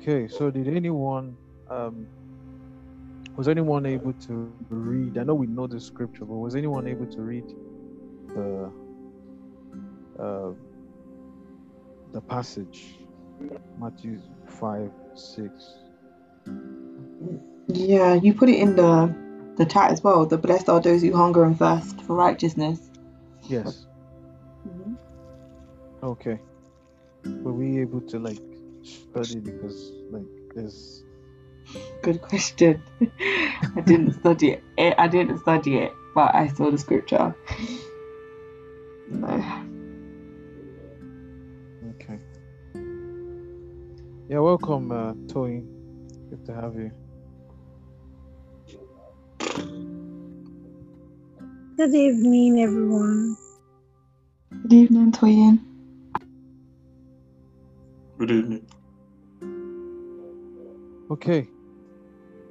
Okay, so did anyone um was anyone able to read? I know we know the scripture, but was anyone able to read the uh, the passage Matthew five six? Yeah, you put it in the the chat as well. The blessed are those who hunger and thirst for righteousness. Yes. Mhm. Okay. Were we able to like study because like there's Good question. I didn't study it. Eh, I didn't study it, but I saw the scripture. No. okay. Yeah, welcome, uh, Toy. Good to have you. Good evening, everyone. Good evening, Toyin. Good evening. Okay.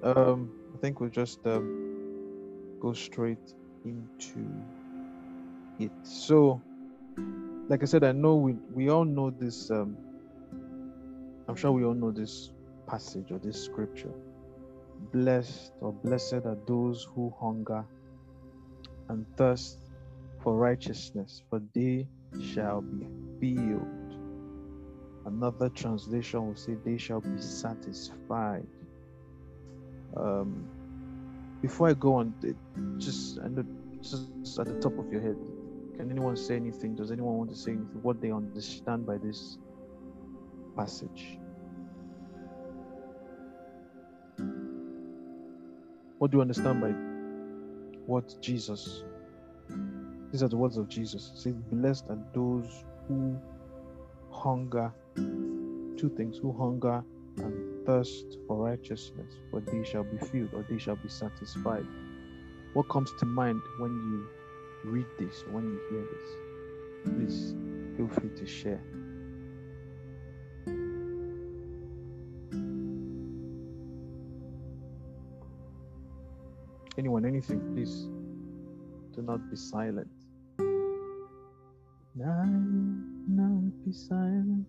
Um, I think we'll just um, go straight into it. So, like I said, I know we we all know this. Um, I'm sure we all know this passage or this scripture. Blessed or blessed are those who hunger and thirst for righteousness, for they shall be filled. Another translation will say, They shall be satisfied. Um, before I go on, just just at the top of your head, can anyone say anything? Does anyone want to say anything? What they understand by this passage? What do you understand by what Jesus? These are the words of Jesus. Say, blessed are those who hunger two things who hunger and thirst for righteousness, for they shall be filled or they shall be satisfied. What comes to mind when you read this when you hear this? Please feel free to share. Anyone, anything, please do not be silent. I not be silent.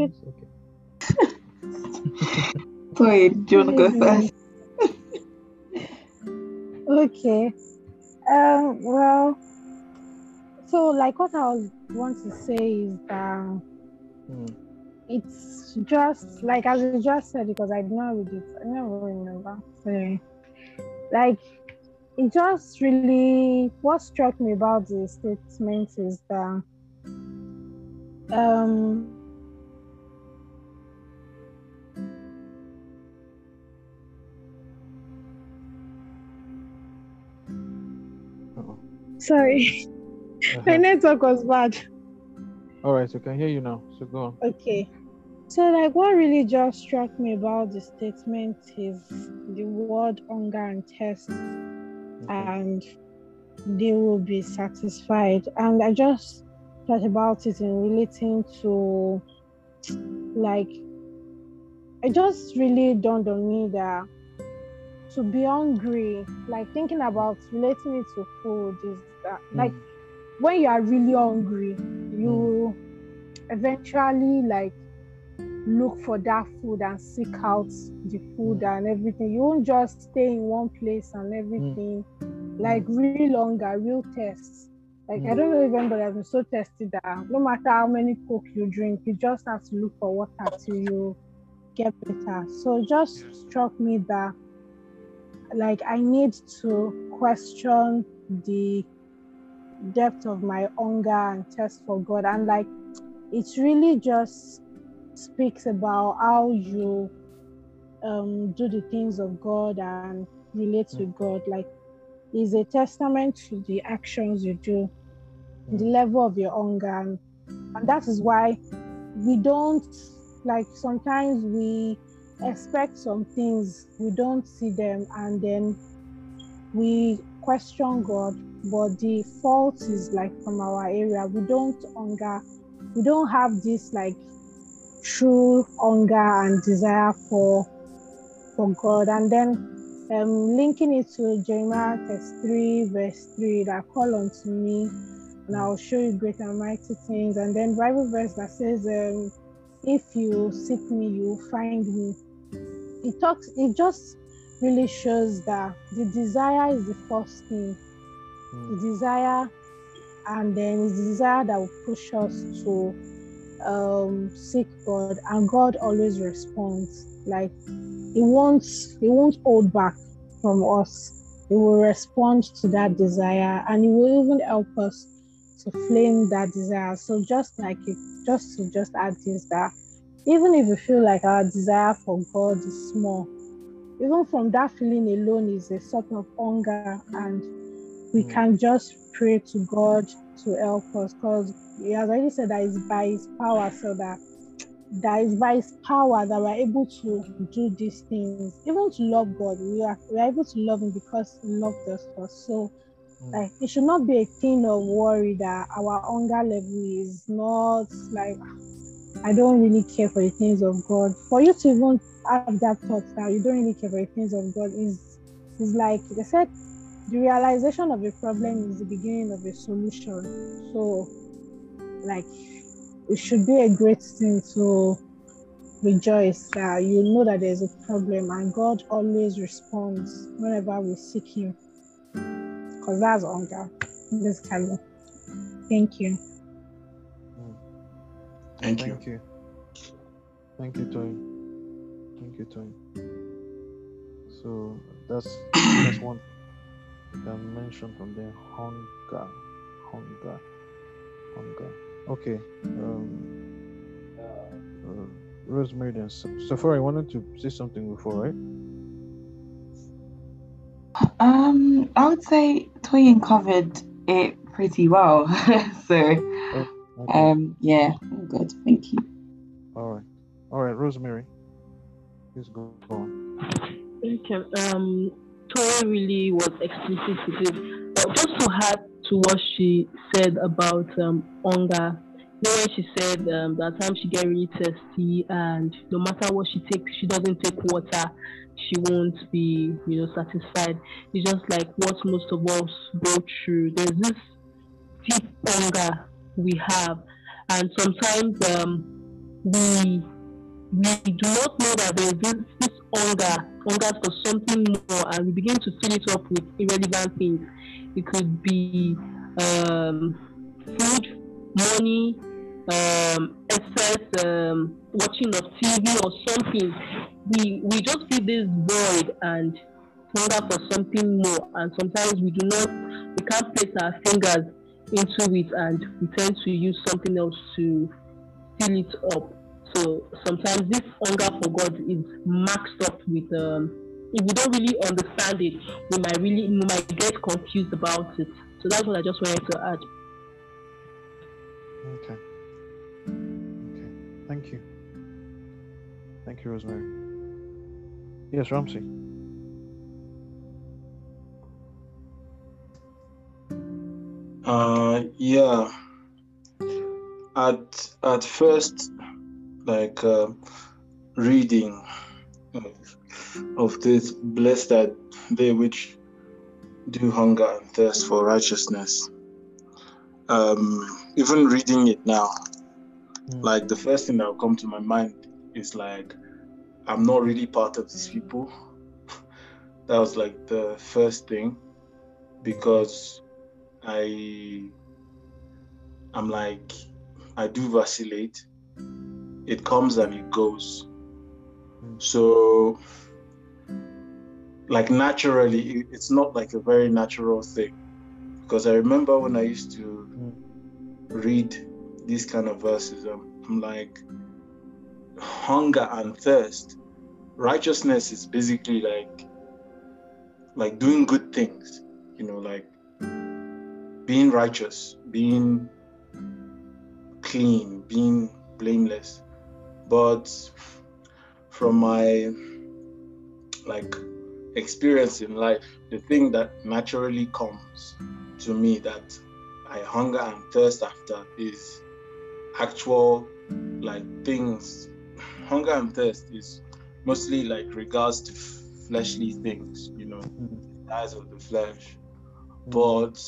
Okay. Toyin, do you want to go first? Okay. Um. Well. So, like, what I was want to say is that Hmm. it's just like as you just said because I did not read it. I never remember. Like, it just really what struck me about the statement is that um Sorry my Uh-huh. network was bad. All right, so I can hear you now. So go on. Okay. So, like, what really just struck me about the statement is the word hunger and thirst, Okay. and they will be satisfied. And I just thought about it in relating to, like, I just really dawned on me that to be hungry, like, thinking about relating it to food is that, hmm. like, Mm. when you are really hungry, you eventually like look for that food and seek out the food hmm. and everything. You won't just stay in one place and hmm. everything. Like real hunger, real thirst. Like I don't know if anybody has been so tested that no matter how many coke you drink, you just have to look for water till you get better. So it just struck me that like I need to question the depth of my hunger and thirst for God. And like it really just speaks about how you um, do the things of God and relate to God. Like is a testament to the actions you do, the level of your hunger. And, and that is why we don't like sometimes we expect some things, we don't see them, and then we question God, but the fault is like from our area. We don't hunger, we don't have this like true hunger and desire for for God. And then um linking it to Jeremiah 3 verse 3 that call unto me and I'll show you great and mighty things. And then Bible verse that says um if you seek me, you find me. It talks. It just really shows that the desire is the first thing. Mm. The desire, and then it's the desire that will push us to um, seek God, and God always responds. Like He won't. He won't hold back from us. He will respond to that desire, and He will even help us to flame that desire. So just like it, just to just add this that even if we feel like our desire for God is small, even from that feeling alone is a sort of hunger, and we Mm. can just pray to God to help us because He has already said that it's by His power, so that that is by His power that we're able to do these things, even to love God. We are we're able to love Him because He loved us first. So Mm. like it should not be a thing of worry that our hunger level is not like I don't really care for the things of God. For you to even have that thought that you don't really care for the things of God is is like they said the realization of a problem is the beginning of a solution. So like it should be a great thing to rejoice that you know that there's a problem and God always responds whenever we seek him. Because that's hunger, basically. Thank you. Thank you. Thank you. Thank you, Toy. Thank you, Toy. So that's that's one can mention from there. Hunger, hunger, hunger. Okay. Um, uh, Rosemary then. So, Safari I wanted to say something before, right? Um, I would say Toyin covered it pretty well. so, Okay. um, yeah, I'm good. Thank you. All right. All right, Rosemary. Please go on. think um Tori really was explicit with it. But just to add to what she said about um hunger, you know when she said um that time she get really thirsty and no matter what she takes, she doesn't take water, she won't be, you know, satisfied. It's just like what most of us go through. There's this deep hunger we have and sometimes um we we do not know that there's this, this hunger, hunger for something more, and we begin to fill it up with irrelevant things. It could be um, food, money, um, excess um, watching of TV or something. We we just feel this void and hunger for something more, and sometimes we do not, we can't place our fingers into it, and we tend to use something else to fill it up. So sometimes this hunger for God is maxed up with um if we don't really understand it, we might really we might get confused about it. So that's what I just wanted to add. Okay. Okay. Thank you. Thank you, Rosemary. Yes, Ramsey. Uh, yeah. At at first, like uh, reading of, this, blessed are they which do hunger and thirst for righteousness. Um, even reading it now, Mm. like the first thing that will come to my mind is like, I'm not really part of these people. that was like the first thing, because I I'm like I do vacillate. It comes and it goes. Mm. So like naturally it's not like a very natural thing. Because I remember when I used to Mm. read these kind of verses, I'm, I'm like hunger and thirst. Righteousness is basically like like doing good things, you know, like being righteous, being clean, being blameless. But from my like experience in life, the thing that naturally comes to me that I hunger and thirst after is actual like things. Hunger and thirst is mostly like regards to fleshly things, you know, Mm. eyes of the flesh Mm. but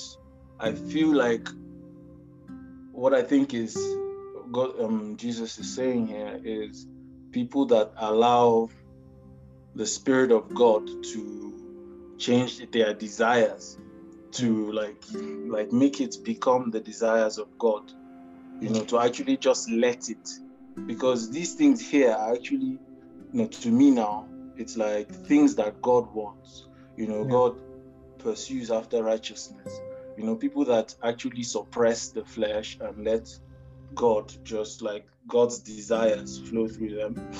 I feel like what I think is God, um, Jesus is saying here is people that allow the Spirit of God to change their desires, to like like make it become the desires of God, you know, to actually just let it, because these things here are actually, you know, to me now, it's like things that God wants. You know, Yeah. God pursues after righteousness. You know, people that actually suppress the flesh and let God just like God's desires flow through them.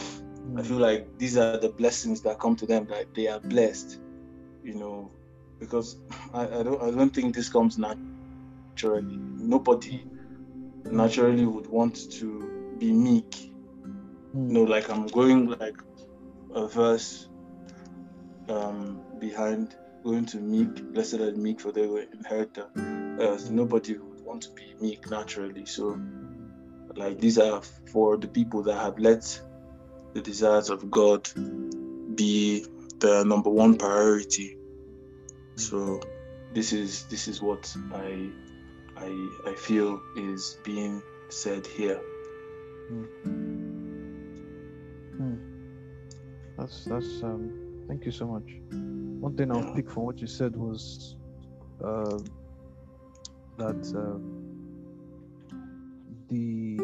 I feel like these are the blessings that come to them that they are blessed, you know, because I, I don't I don't think this comes naturally. Nobody naturally would want to be meek. You know, like I'm going like a verse um behind going to meek, blessed are meek for they will inherit the earth. Uh, nobody would want to be meek naturally. So like these are for the people that have let the desires of God be the number one priority. So this is this is what I I I feel is being said here. Hmm. Hmm. That's that's um. Thank you so much. One thing I'll pick from what you said was uh, that um, the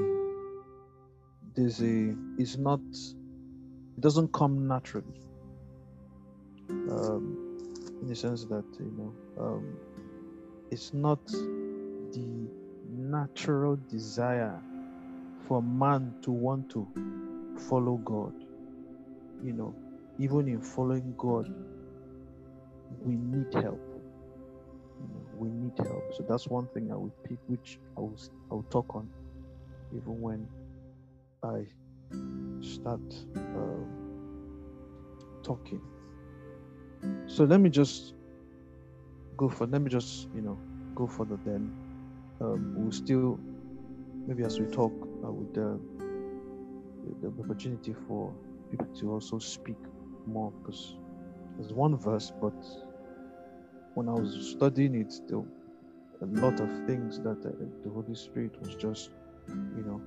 there's a it's not it doesn't come naturally. Um, in the sense that you know um, it's not the natural desire for man to want to follow God. You know, even in following God, we need help. You know, we need help. So that's one thing I would pick, which I will I will talk on, even when I start um, talking. So let me just go for. Let me just you know go further. Then um, we'll still maybe as we talk I would, the, the the opportunity for people to also speak more because there's one verse, but when I was studying it, there were a lot of things that uh, the Holy Spirit was just, you know,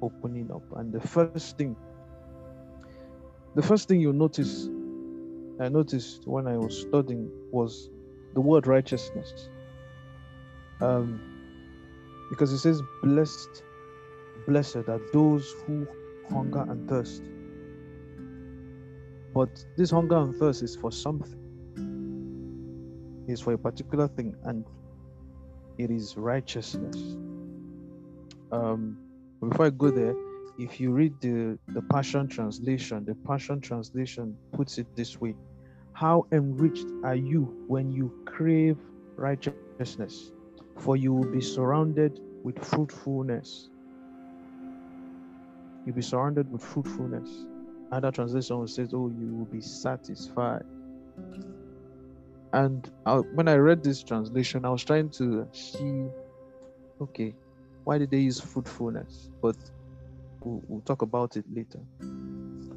opening up. And the first thing, the first thing you notice, I noticed when I was studying was the word righteousness. Um, because it says, "Blessed, blessed are those who hunger and thirst." But this hunger and thirst is for something. It's for a particular thing, and it is righteousness. Um, before I go there, if you read the, the Passion Translation, the Passion Translation puts it this way How enriched are you when you crave righteousness? For you will be surrounded with fruitfulness. You'll be surrounded with fruitfulness. Other translation says, "Oh, you will be satisfied." And I, when I read this translation, I was trying to see, okay, why did they use fruitfulness? But we'll, we'll talk about it later.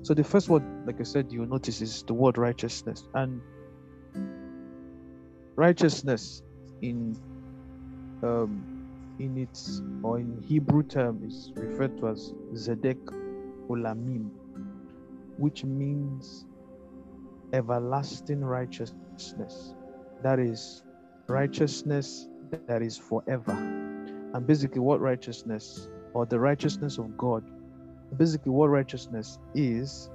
So the first word, like I said, you'll notice is the word righteousness, and righteousness in um, in its or in Hebrew term is referred to as zedek olamim, which means everlasting righteousness. That is righteousness that is forever. And basically, what righteousness or the righteousness of God, basically, what righteousness is,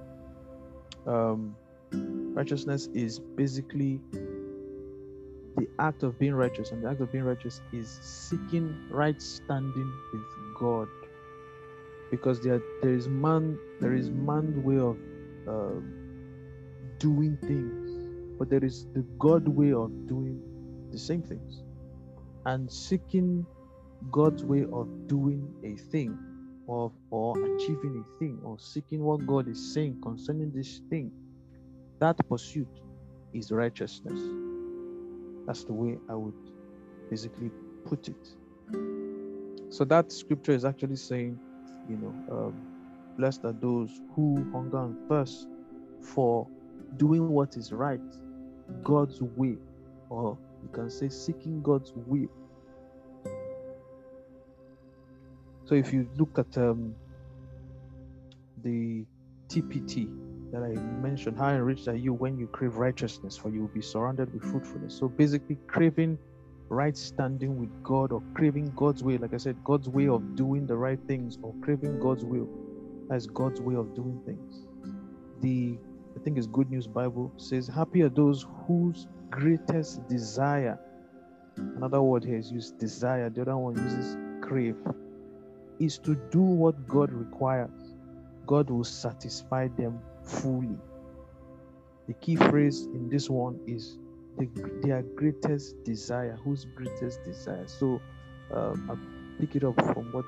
um, righteousness is basically the act of being righteous, and the act of being righteous is seeking right standing with God. Because there, there is man, there is man's way of uh, doing things, but there is the God way of doing the same things. And seeking God's way of doing a thing, of, or achieving a thing, or seeking what God is saying concerning this thing, that pursuit is righteousness. That's the way I would basically put it. So that scripture is actually saying, you know, um, blessed are those who hunger and thirst for doing what is right, God's way, or you can say seeking God's will. So if you look at um, the TPT that I mentioned, how enriched are you when you crave righteousness, for you will be surrounded with fruitfulness. So basically, craving right standing with God or craving God's way, like I said, God's way of doing the right things or craving God's will. That's God's way of doing things. The I think it's Good News Bible says, Happy are those whose greatest desire. Another word here is used desire, the other one uses crave, is to do what God requires. God will satisfy them fully. The key phrase in this one is the, their greatest desire. Whose greatest desire? So um, I pick it up from what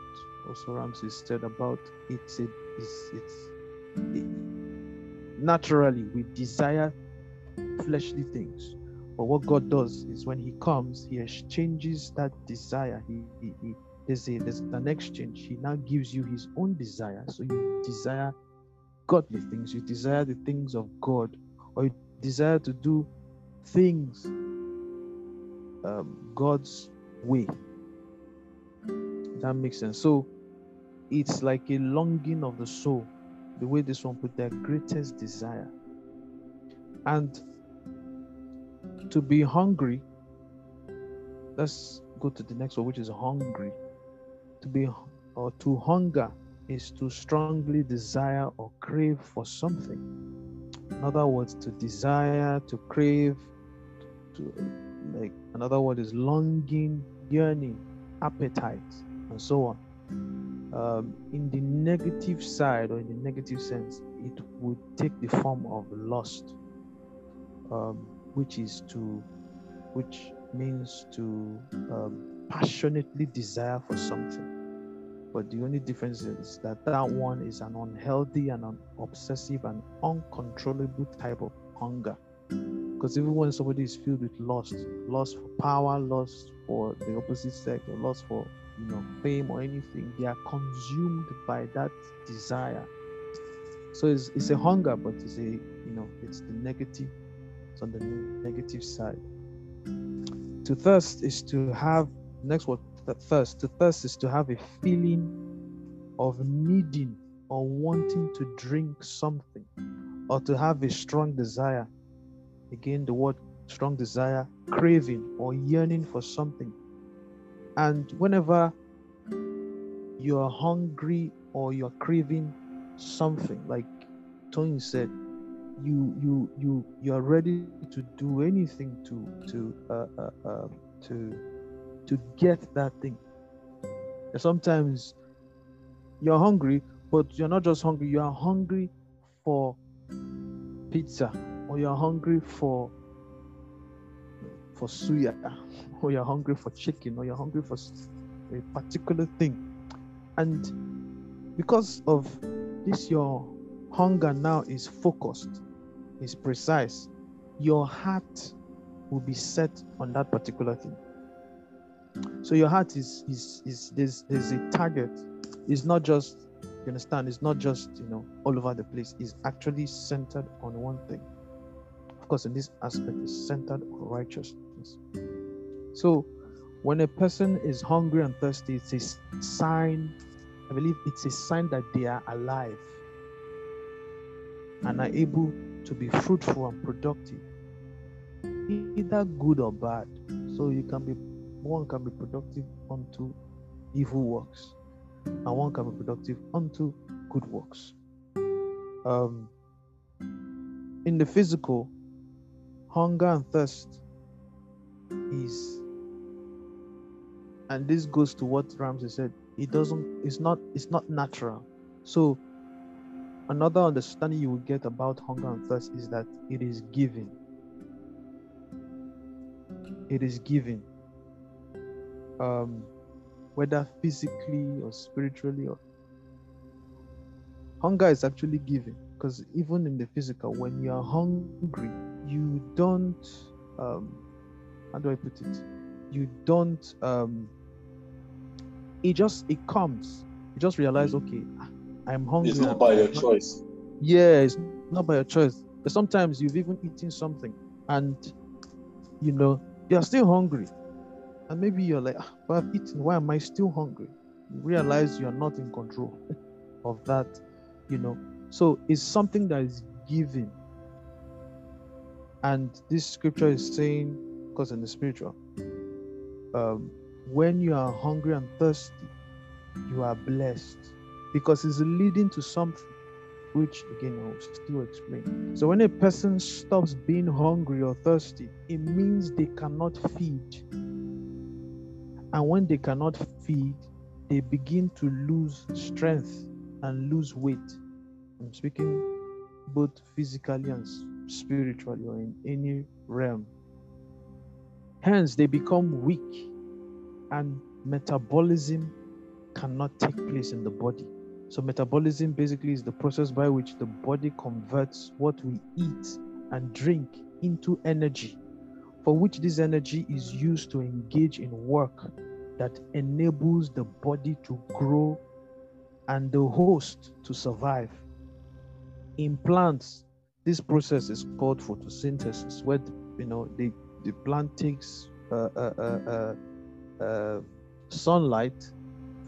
also Ramses said about it's a, it's, it's it, naturally we desire fleshly things. But what God does is when He comes, He exchanges that desire. He, he, he there's a there's an exchange. He now gives you His own desire. So you desire godly things. You desire the things of God, or you desire to do things um, God's way. That makes sense. So it's like a longing of the soul, the way this one put their greatest desire. And to be hungry, let's go to the next one, which is hungry. To be or to hunger is to strongly desire or crave for something. In other words, to desire, to crave, to like another word is longing, yearning, appetite, and so on. Um, in the negative side or in the negative sense, it would take the form of lust, um, which is to, which means to um, passionately desire for something. But the only difference is that that one is an unhealthy and an obsessive and uncontrollable type of hunger. Because even when somebody is filled with lust, lust for power, lust for the opposite sex, or lust for you know fame or anything, they are consumed by that desire. So it's, it's a hunger, but it's a you know it's the negative, it's on the negative side. To thirst is to have next word thirst. To thirst is to have a feeling of needing or wanting to drink something or to have a strong desire. Again, the word strong desire, craving or yearning for something. And whenever you're hungry or you're craving something, like Tony said, you you you you are ready to do anything to to uh, uh, uh, to to get that thing. And sometimes you're hungry, but you're not just hungry, you are hungry for pizza, or you're hungry for for suya, or you're hungry for chicken, or you're hungry for a particular thing. And because of this, your hunger now is focused, is precise. Your heart will be set on that particular thing. So your heart is is is there's there's a target. It's not just you understand. It's not just you know all over the place. It's actually centered on one thing. Of course, in this aspect, is centered on righteousness. So when a person is hungry and thirsty, it's a sign. I believe it's a sign that they are alive and are able to be fruitful and productive, either good or bad. So you can be one can be productive unto evil works, and one can be productive unto good works. Um, in the physical, hunger and thirst is, and this goes to what Ramsey said. It doesn't. It's not. It's not natural. So, another understanding you will get about hunger and thirst is that it is given. It is given um, whether physically or spiritually or hunger is actually given because even in the physical when you are hungry you don't um, how do i put it you don't um, it just it comes you just realize okay i'm hungry it's not by your choice yeah it's not by your choice but sometimes you've even eaten something and you know you're still hungry and maybe you're like, ah, but I've eaten. Why am I still hungry? you realize you are not in control of that, you know. So it's something that is given. And this scripture is saying, because in the spiritual, um, when you are hungry and thirsty, you are blessed because it's leading to something which again I will still explain. So when a person stops being hungry or thirsty, it means they cannot feed. And when they cannot feed, they begin to lose strength and lose weight. I'm speaking both physically and spiritually or in any realm. Hence, they become weak and metabolism cannot take place in the body. So, metabolism basically is the process by which the body converts what we eat and drink into energy, for which this energy is used to engage in work that enables the body to grow and the host to survive. In plants, this process is called photosynthesis, where you know the, the plant takes uh, uh, uh, sunlight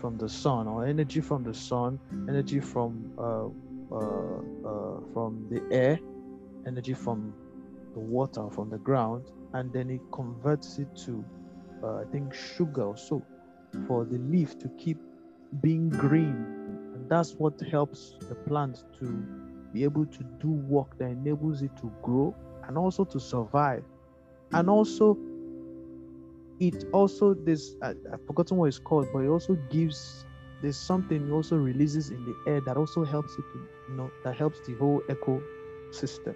from the sun or energy from the sun, energy from uh, uh, uh, from the air, energy from the water, from the ground, and then it converts it to, uh, I think, sugar or so for the leaf to keep being green. And that's what helps the plant to be able to do work that enables it to grow and also to survive. And also it also this I, I've forgotten what it's called, but it also gives there's something it also releases in the air that also helps it to you know that helps the whole ecosystem.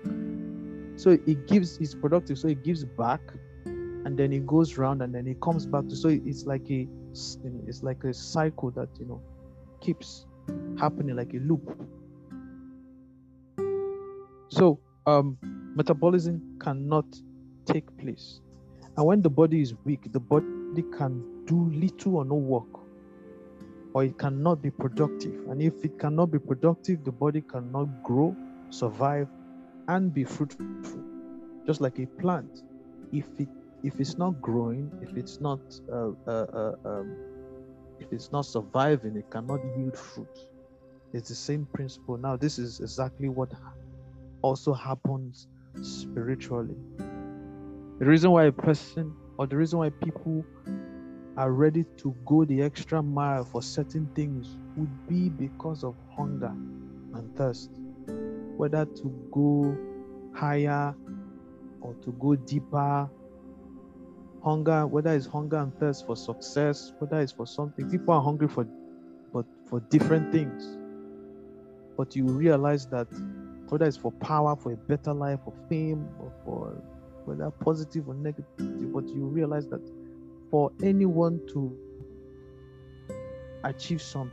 So it gives it's productive, so it gives back and then it goes round and then it comes back to so it's like a it's like a cycle that you know keeps happening like a loop. So um metabolism cannot take place and when the body is weak, the body can do little or no work, or it cannot be productive. And if it cannot be productive, the body cannot grow, survive, and be fruitful. Just like a plant, if it if it's not growing, if it's not uh, uh, uh, um, if it's not surviving, it cannot yield fruit. It's the same principle. Now, this is exactly what also happens spiritually. The reason why a person or the reason why people are ready to go the extra mile for certain things would be because of hunger and thirst. Whether to go higher or to go deeper. Hunger, whether it's hunger and thirst for success, whether it's for something. People are hungry for but for different things. But you realize that whether it's for power, for a better life, for fame, or for whether positive or negative, but you realize that for anyone to achieve something,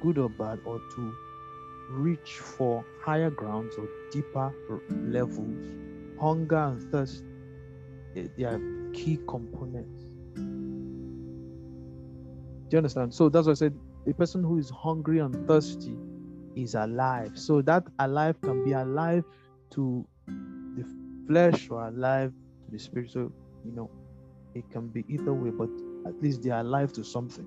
good or bad, or to reach for higher grounds or deeper levels, hunger and thirst, they are key components. Do you understand? So that's why I said a person who is hungry and thirsty is alive. So that alive can be alive to flesh or alive to the spirit. So, you know, it can be either way, but at least they are alive to something.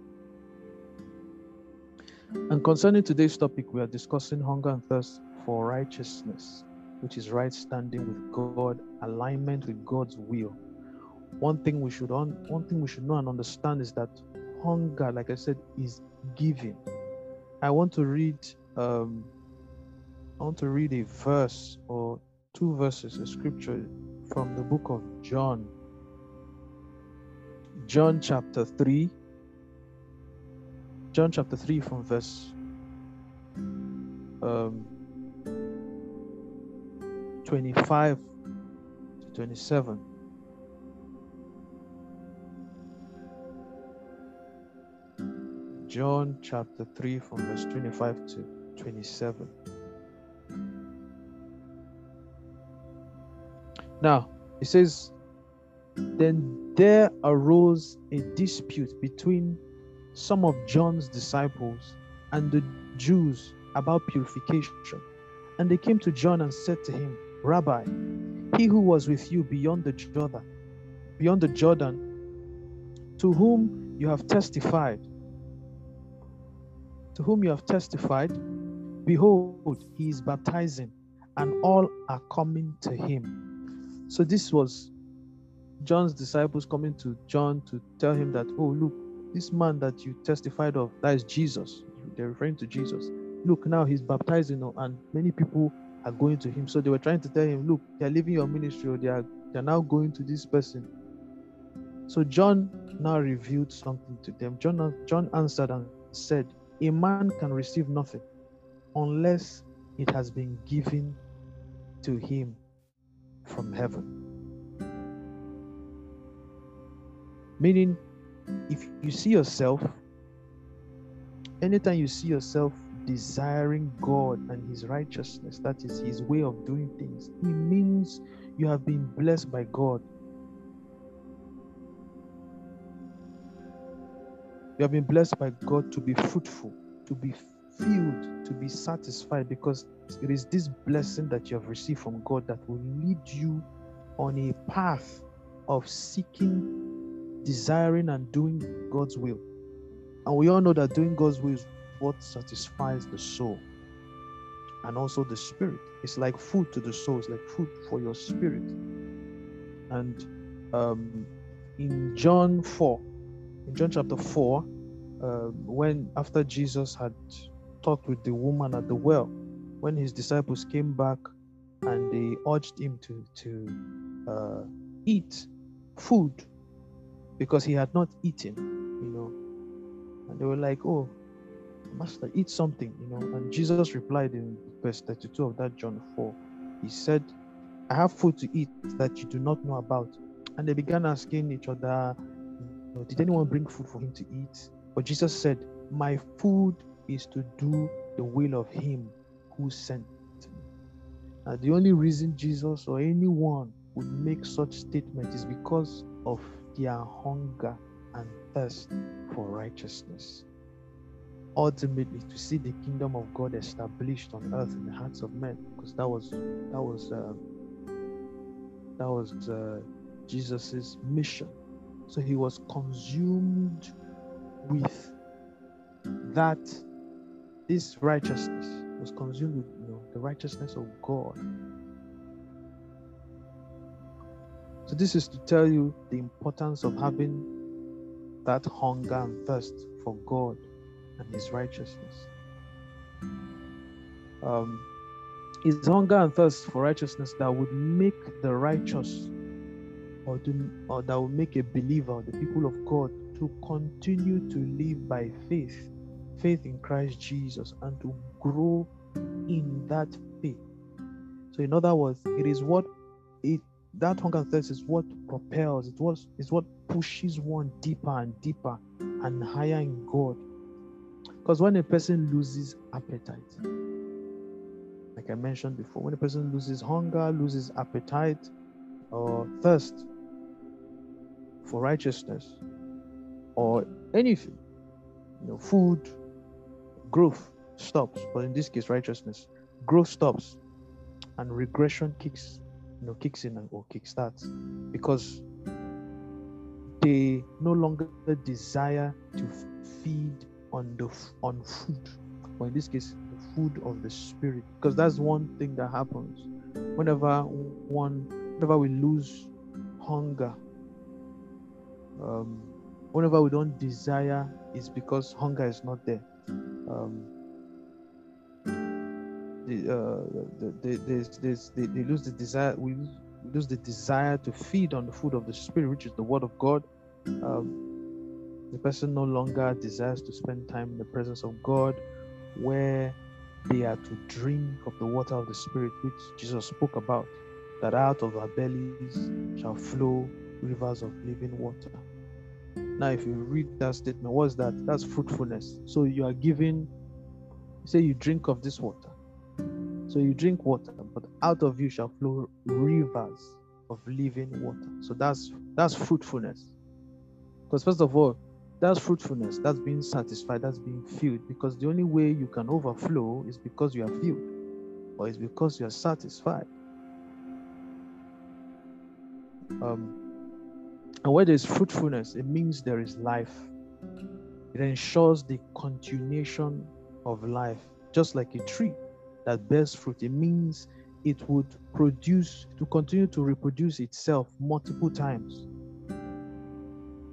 And concerning today's topic, we are discussing hunger and thirst for righteousness, which is right standing with God, alignment with God's will. One thing we should on, one thing we should know and understand is that hunger, like I said, is giving. I want to read um, I want to read a verse or two verses of scripture from the book of John. John chapter 3. John chapter 3 from verse um, 25 to 27. John chapter 3 from verse 25 to 27. Now, it says, Then there arose a dispute between some of John's disciples and the Jews about purification. And they came to John and said to him, Rabbi, he who was with you beyond the Jordan, beyond the Jordan, to whom you have testified, to whom you have testified, behold, he is baptizing, and all are coming to him. So this was John's disciples coming to John to tell him that, oh, look, this man that you testified of, that is Jesus. They're referring to Jesus. Look, now he's baptizing, and many people are going to him. So they were trying to tell him, look, they're leaving your ministry, or they are they're now going to this person. So John now revealed something to them. John, John answered and said, A man can receive nothing unless it has been given to him from heaven. Meaning, if you see yourself, anytime you see yourself desiring God and His righteousness, that is His way of doing things, it means you have been blessed by God. You have been blessed by God to be fruitful, to be filled, to be satisfied, because it is this blessing that you have received from God that will lead you on a path of seeking, desiring, and doing God's will. And we all know that doing God's will is what satisfies the soul and also the spirit. It's like food to the soul, it's like food for your spirit. And um, in John 4, in John chapter 4, uh, when after Jesus had talked with the woman at the well, when his disciples came back and they urged him to, to uh, eat food because he had not eaten, you know, and they were like, Oh, Master, eat something, you know. And Jesus replied in verse 32 of that John 4. He said, I have food to eat that you do not know about. And they began asking each other, you know, Did anyone bring food for him to eat? But Jesus said, My food is to do the will of him who sent me. And the only reason Jesus or anyone would make such statement is because of their hunger and thirst for righteousness ultimately to see the kingdom of God established on earth in the hearts of men, because that was that was uh, that was uh, Jesus's mission. So he was consumed with that. This righteousness was consumed with you know, the righteousness of God. So this is to tell you the importance of having that hunger and thirst for God and his righteousness. Um, it's hunger and thirst for righteousness that would make the righteous or, or that would make a believer, the people of God, to continue to live by faith, faith in Christ Jesus, and to grow in that faith. So, in other words, it is what it that hunger and thirst is what propels, it was is what pushes one deeper and deeper and higher in God because when a person loses appetite, like I mentioned before, when a person loses hunger, loses appetite, or thirst for righteousness, or anything, you know, food, growth stops. But in this case, righteousness, growth stops, and regression kicks, you know, kicks in or kickstarts because they no longer desire to feed on the on food, or in this case, the food of the spirit, because that's one thing that happens whenever one, whenever we lose hunger. Um, whenever we don't desire, it's because hunger is not there. Um, the, uh, the, the, the, they, they lose the desire. We lose the desire to feed on the food of the spirit, which is the word of God. Um, the person no longer desires to spend time in the presence of God where they are to drink of the water of the Spirit, which Jesus spoke about, that out of our bellies shall flow rivers of living water. Now, if you read that statement, what's that? That's fruitfulness. So you are giving, say you drink of this water. So you drink water, but out of you shall flow rivers of living water. So that's that's fruitfulness. Because first of all, that's fruitfulness. That's being satisfied. That's being filled. Because the only way you can overflow is because you are filled, or it's because you are satisfied. Um, and where there's fruitfulness, it means there is life. It ensures the continuation of life, just like a tree that bears fruit. It means it would produce, to continue to reproduce itself multiple times.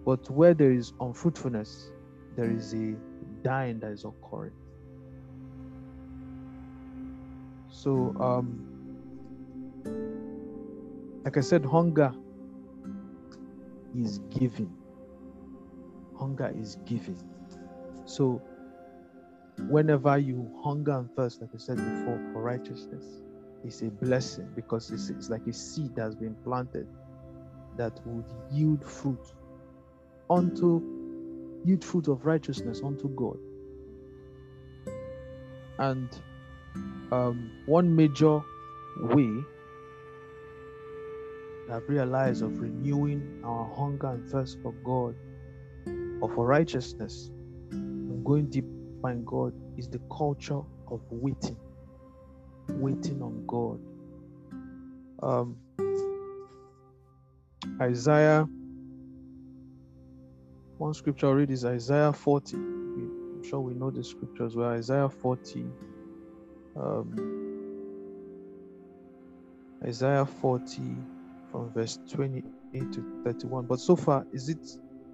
But where there is unfruitfulness, there is a dying that is occurring. So, um, like I said, hunger is giving. Hunger is giving. So, whenever you hunger and thirst, like I said before, for righteousness, it's a blessing because it's, it's like a seed that's been planted that would yield fruit unto yield fruit of righteousness unto God. And um, one major way I've realized of renewing our hunger and thirst for God or for righteousness and going deep in God is the culture of waiting, waiting on God. Um, Isaiah, one scripture I read is Isaiah 40. I'm sure we know the scriptures where Isaiah 40, um, Isaiah 40 from verse 28 to 31. But so far, is it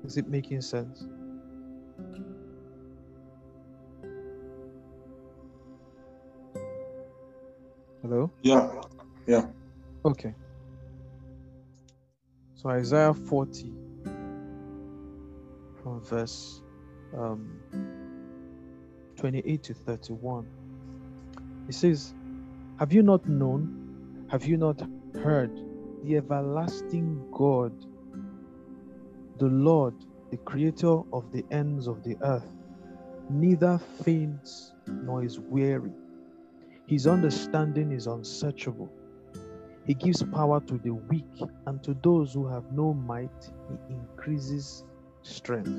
is it making sense? Hello? Yeah. Yeah. Okay. So Isaiah 40 from verse um, 28 to 31. It says, Have you not known? Have you not heard? The everlasting God, the Lord, the creator of the ends of the earth, neither faints nor is weary. His understanding is unsearchable. He gives power to the weak, and to those who have no might, he increases strength.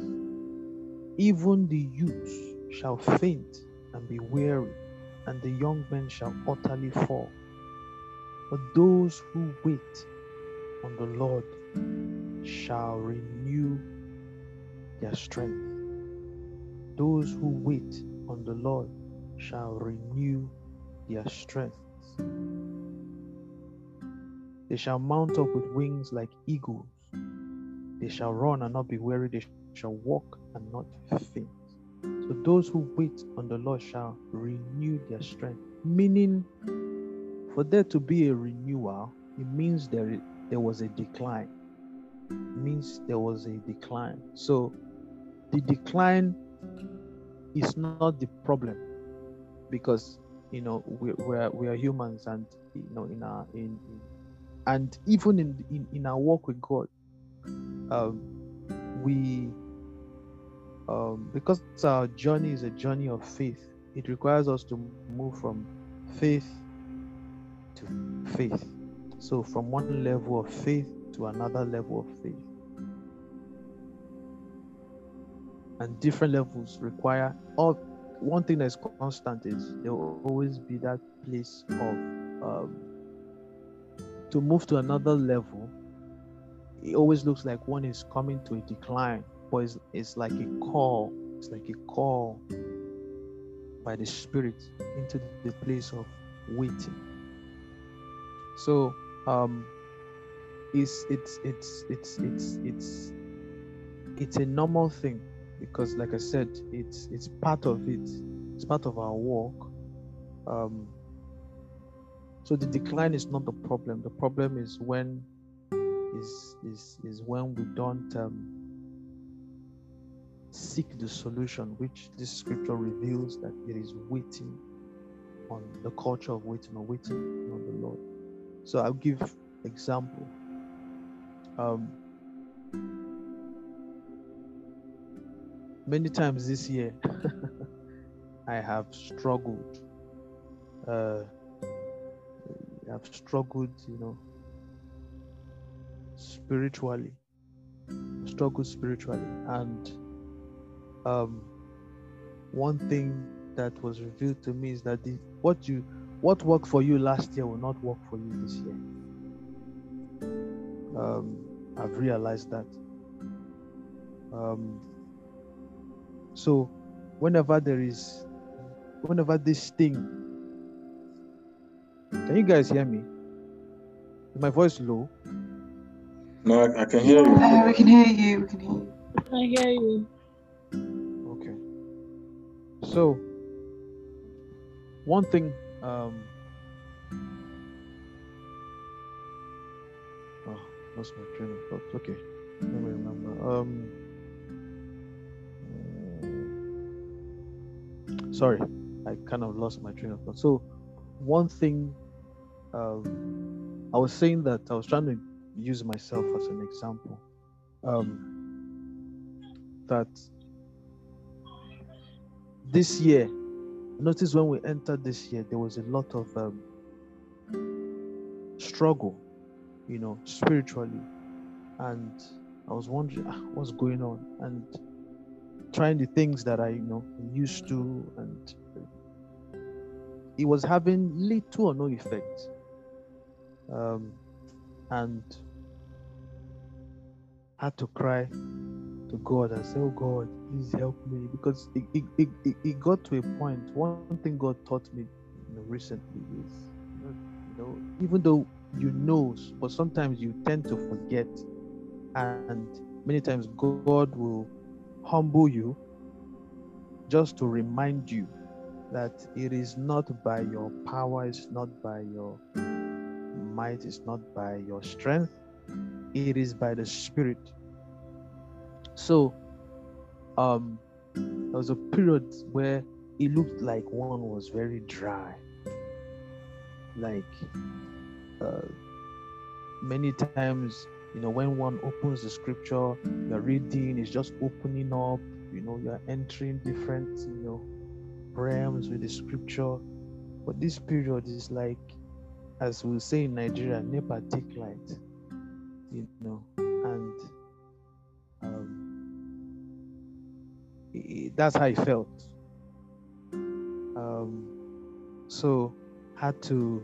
Even the youths shall faint and be weary, and the young men shall utterly fall. But those who wait on the Lord shall renew their strength. Those who wait on the Lord shall renew their strength. They shall mount up with wings like eagles. They shall run and not be weary. They shall walk and not faint. So those who wait on the Lord shall renew their strength. Meaning, for there to be a renewal, it means there, there was a decline. Means there was a decline. So the decline is not the problem because you know we, we are we are humans and you know in our in, in and even in, in in our walk with god um we um because our journey is a journey of faith it requires us to move from faith to faith so from one level of faith to another level of faith. And different levels require all one thing that's constant is there will always be that place of um, to move to another level it always looks like one is coming to a decline but it's, it's like a call it's like a call by the spirit into the place of waiting. So um it's it's it's it's it's it's it's a normal thing because like i said it's it's part of it. It's part of our walk um so the decline is not the problem. The problem is when is is is when we don't um, seek the solution which this scripture reveals that it is waiting on the culture of waiting or waiting on the lord so i'll give example. Um many times this year i have struggled uh i've struggled you know spiritually struggled spiritually. And um one thing that was revealed to me is that the, what you what worked for you last year will not work for you this year um i've realized that um so whenever there is whenever this thing. Can you guys hear me? Is my voice low? No, I, I can hear you. Uh, we can hear you. We can hear you. I hear you. Okay. So, one thing. Um, oh, lost my train of thought. Okay, let me remember. Um, sorry, I kind of lost my train of thought. So, one thing. Um, I was saying that I was trying to use myself as an example. Um, that this year, notice when we entered this year, there was a lot of um, struggle, you know, spiritually. And I was wondering ah, what's going on and trying the things that I, you know, used to, and it was having little or no effect. Um, and had to cry to God and say, Oh God, please help me. Because it, it, it, it- got to a point. One thing God taught me you know, recently is, you know, even though you know, but sometimes you tend to forget. And many times God will humble you just to remind you that it is not by your power, it's not by your might, it's not by your strength, it is by the Spirit. So, um, there was a period where it looked like one was very dry. Like, uh, many times, you know, when one opens the scripture, you're reading, it's just opening up, you know, you're entering different, you know, realms with the scripture. But this period is like, as we say in Nigeria, NEPA take light, you know, and um, that's how I felt. Um, so had to,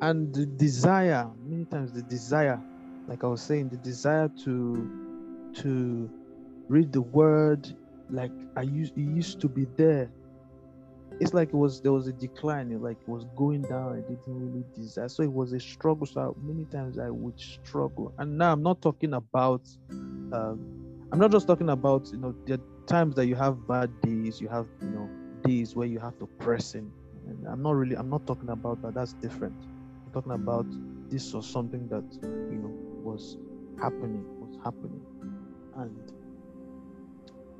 and the desire, many times the desire, like I was saying, the desire to to read the word, like I used, it used to be there. It's like it was there was a decline, it like it was going down. I didn't really desire, so it was a struggle. So many times I would struggle, and now I'm not talking about. Um, I'm not just talking about you know are times that you have bad days, you have you know days where you have to press in. And I'm not really I'm not talking about that. That's different. I'm talking about this was something that you know was happening, was happening, and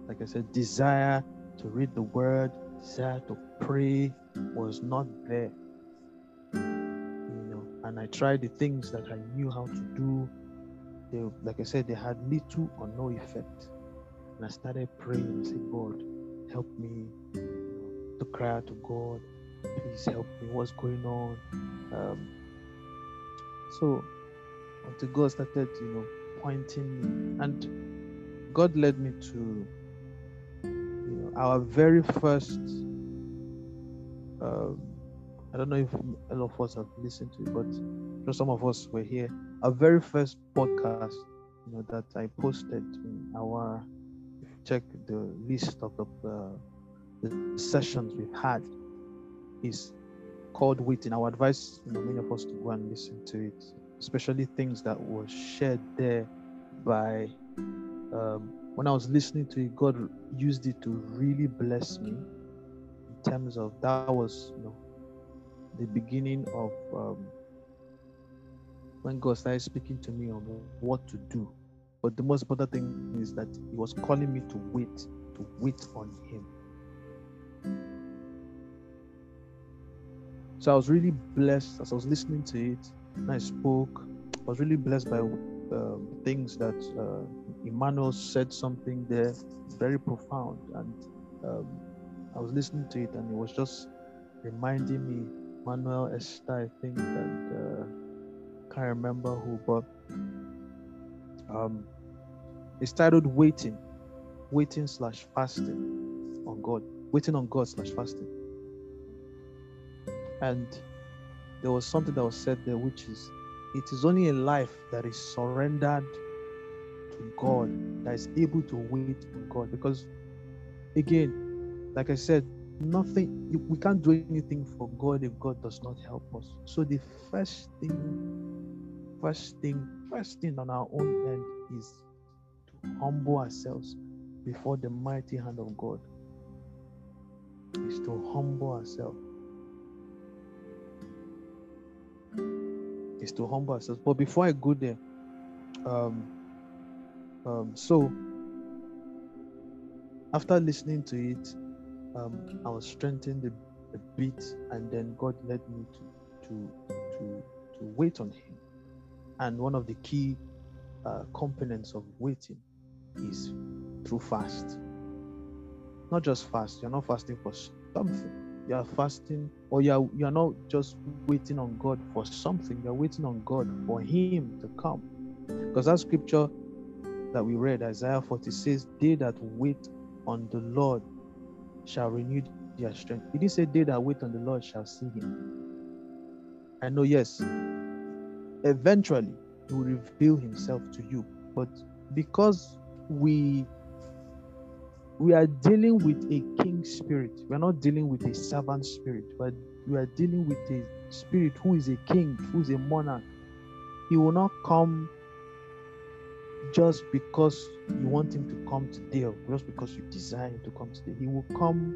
like I said, desire to read the word, desire to pray was not there. You know, and I tried the things that I knew how to do. They, like I said, they had little or no effect. And I started praying and said, God, help me to cry out to God. Please help me. What's going on? Um, so until God started, you know, pointing me, and God led me to, you know, our very first. Um, I don't know if a lot of us have listened to it, but just some of us were here. Our very first podcast, you know, that I posted in our. Check the list of the, uh, the sessions we've had, is called waiting. I would advise you know many of us to go and listen to it, especially things that were shared there by. Um, when I was listening to it, God used it to really bless me. In terms of that was you know the beginning of um, when God started speaking to me on what to do. But the most important thing is that He was calling me to wait, to wait on Him. So I was really blessed as I was listening to it and I spoke. I was really blessed by um, things that uh, Emmanuel said something there very profound. And um, I was listening to it and it was just reminding me, Manuel Esther, I think, and uh, can't remember who, but um, it's titled Waiting, Waiting slash Fasting on God, Waiting on God slash Fasting. And there was something that was said there, which is it is only a life that is surrendered to God that is able to wait on God. Because again, like I said, nothing, we can't do anything for God if God does not help us. So the first thing, first thing, first thing on our own end is to humble ourselves before the mighty hand of God. Is to humble ourselves. Is to humble ourselves. But before I go there, um, um, so after listening to it, um, I was strengthened a, a bit, and then God led me to to to to wait on Him. And one of the key uh, components of waiting is through fast. Not just fast. You're not fasting for something. You are fasting, or you are you are not just waiting on God for something. You are waiting on God for Him to come. Because that scripture that we read, Isaiah 40, says, "They that wait on the Lord shall renew their strength." It didn't say, "They that wait on the Lord shall see Him." I know, yes. Eventually, He will reveal Himself to you, but because we we are dealing with a king spirit. We are not dealing with a servant spirit, but we are dealing with a spirit who is a king, who is a monarch. He will not come just because you want him to come today or just because you desire him to come today. He will come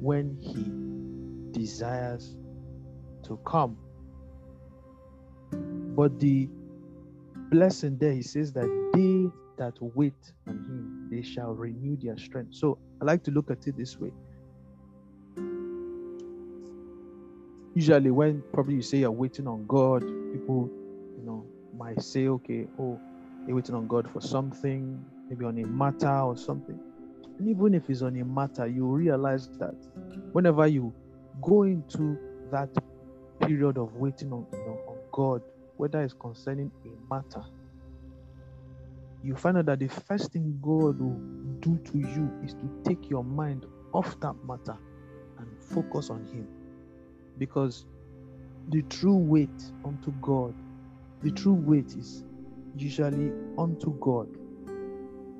when he desires to come. But the blessing there, he says that they that wait on him, they shall renew their strength. So I like to look at it this way. Usually, when probably you say you're waiting on God, people, you know, might say, okay, oh, you're waiting on God for something, maybe on a matter or something. And even if it's on a matter, you realize that whenever you go into that period of waiting on, you know, on God, whether it's concerning a matter, you find out that the first thing God will do to you is to take your mind off that matter and focus on Him. Because the true wait unto God, the true wait is usually unto God,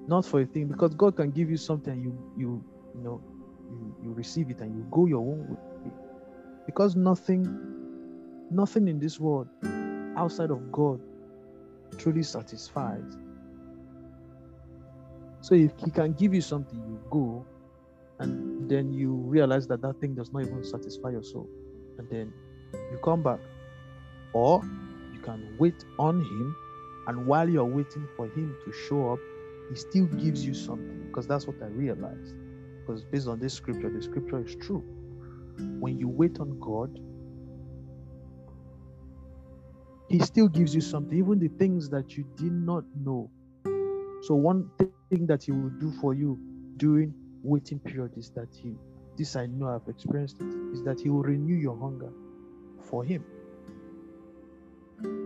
not for a thing. Because God can give you something, you you you know you, you receive it and you go your own way. Because nothing, nothing in this world outside of God truly satisfies. So if he can give you something, you go, and then you realize that that thing does not even satisfy your soul, and then you come back, or you can wait on him, and while you're waiting for him to show up, he still gives you something because that's what I realized. Because based on this scripture, the scripture is true. When you wait on God, he still gives you something, even the things that you did not know. So one thing that he will do for you during waiting period is that he this I know I've experienced it is that he will renew your hunger for him.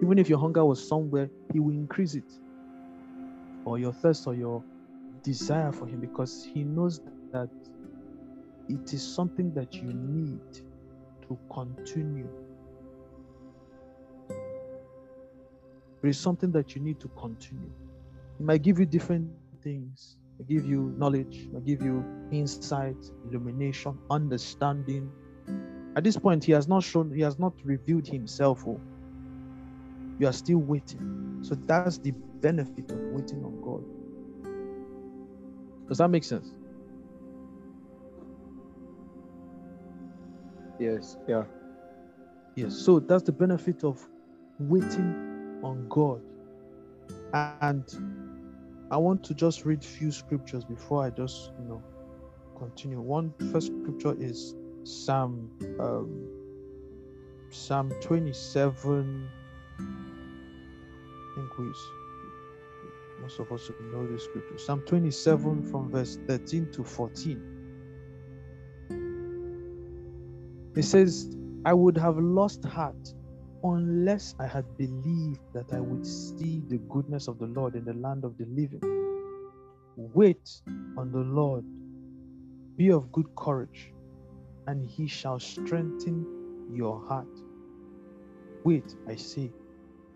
Even if your hunger was somewhere, he will increase it. Or your thirst or your desire for him because he knows that it is something that you need to continue. It is something that you need to continue. He might give you different things. I give you knowledge. I give you insight, illumination, understanding. At this point, he has not shown, he has not revealed himself. Oh, you are still waiting. So that's the benefit of waiting on God. Does that make sense? Yes, yeah. Yes. So that's the benefit of waiting on God. And I want to just read few scriptures before I just, you know, continue. One first scripture is Psalm um, Psalm 27. I think we most of us know this scripture. Psalm 27 from verse 13 to 14. It says, I would have lost heart unless I had believed that I would see the goodness of the Lord in the land of the living. Wait on the Lord, be of good courage, and he shall strengthen your heart. Wait, I say,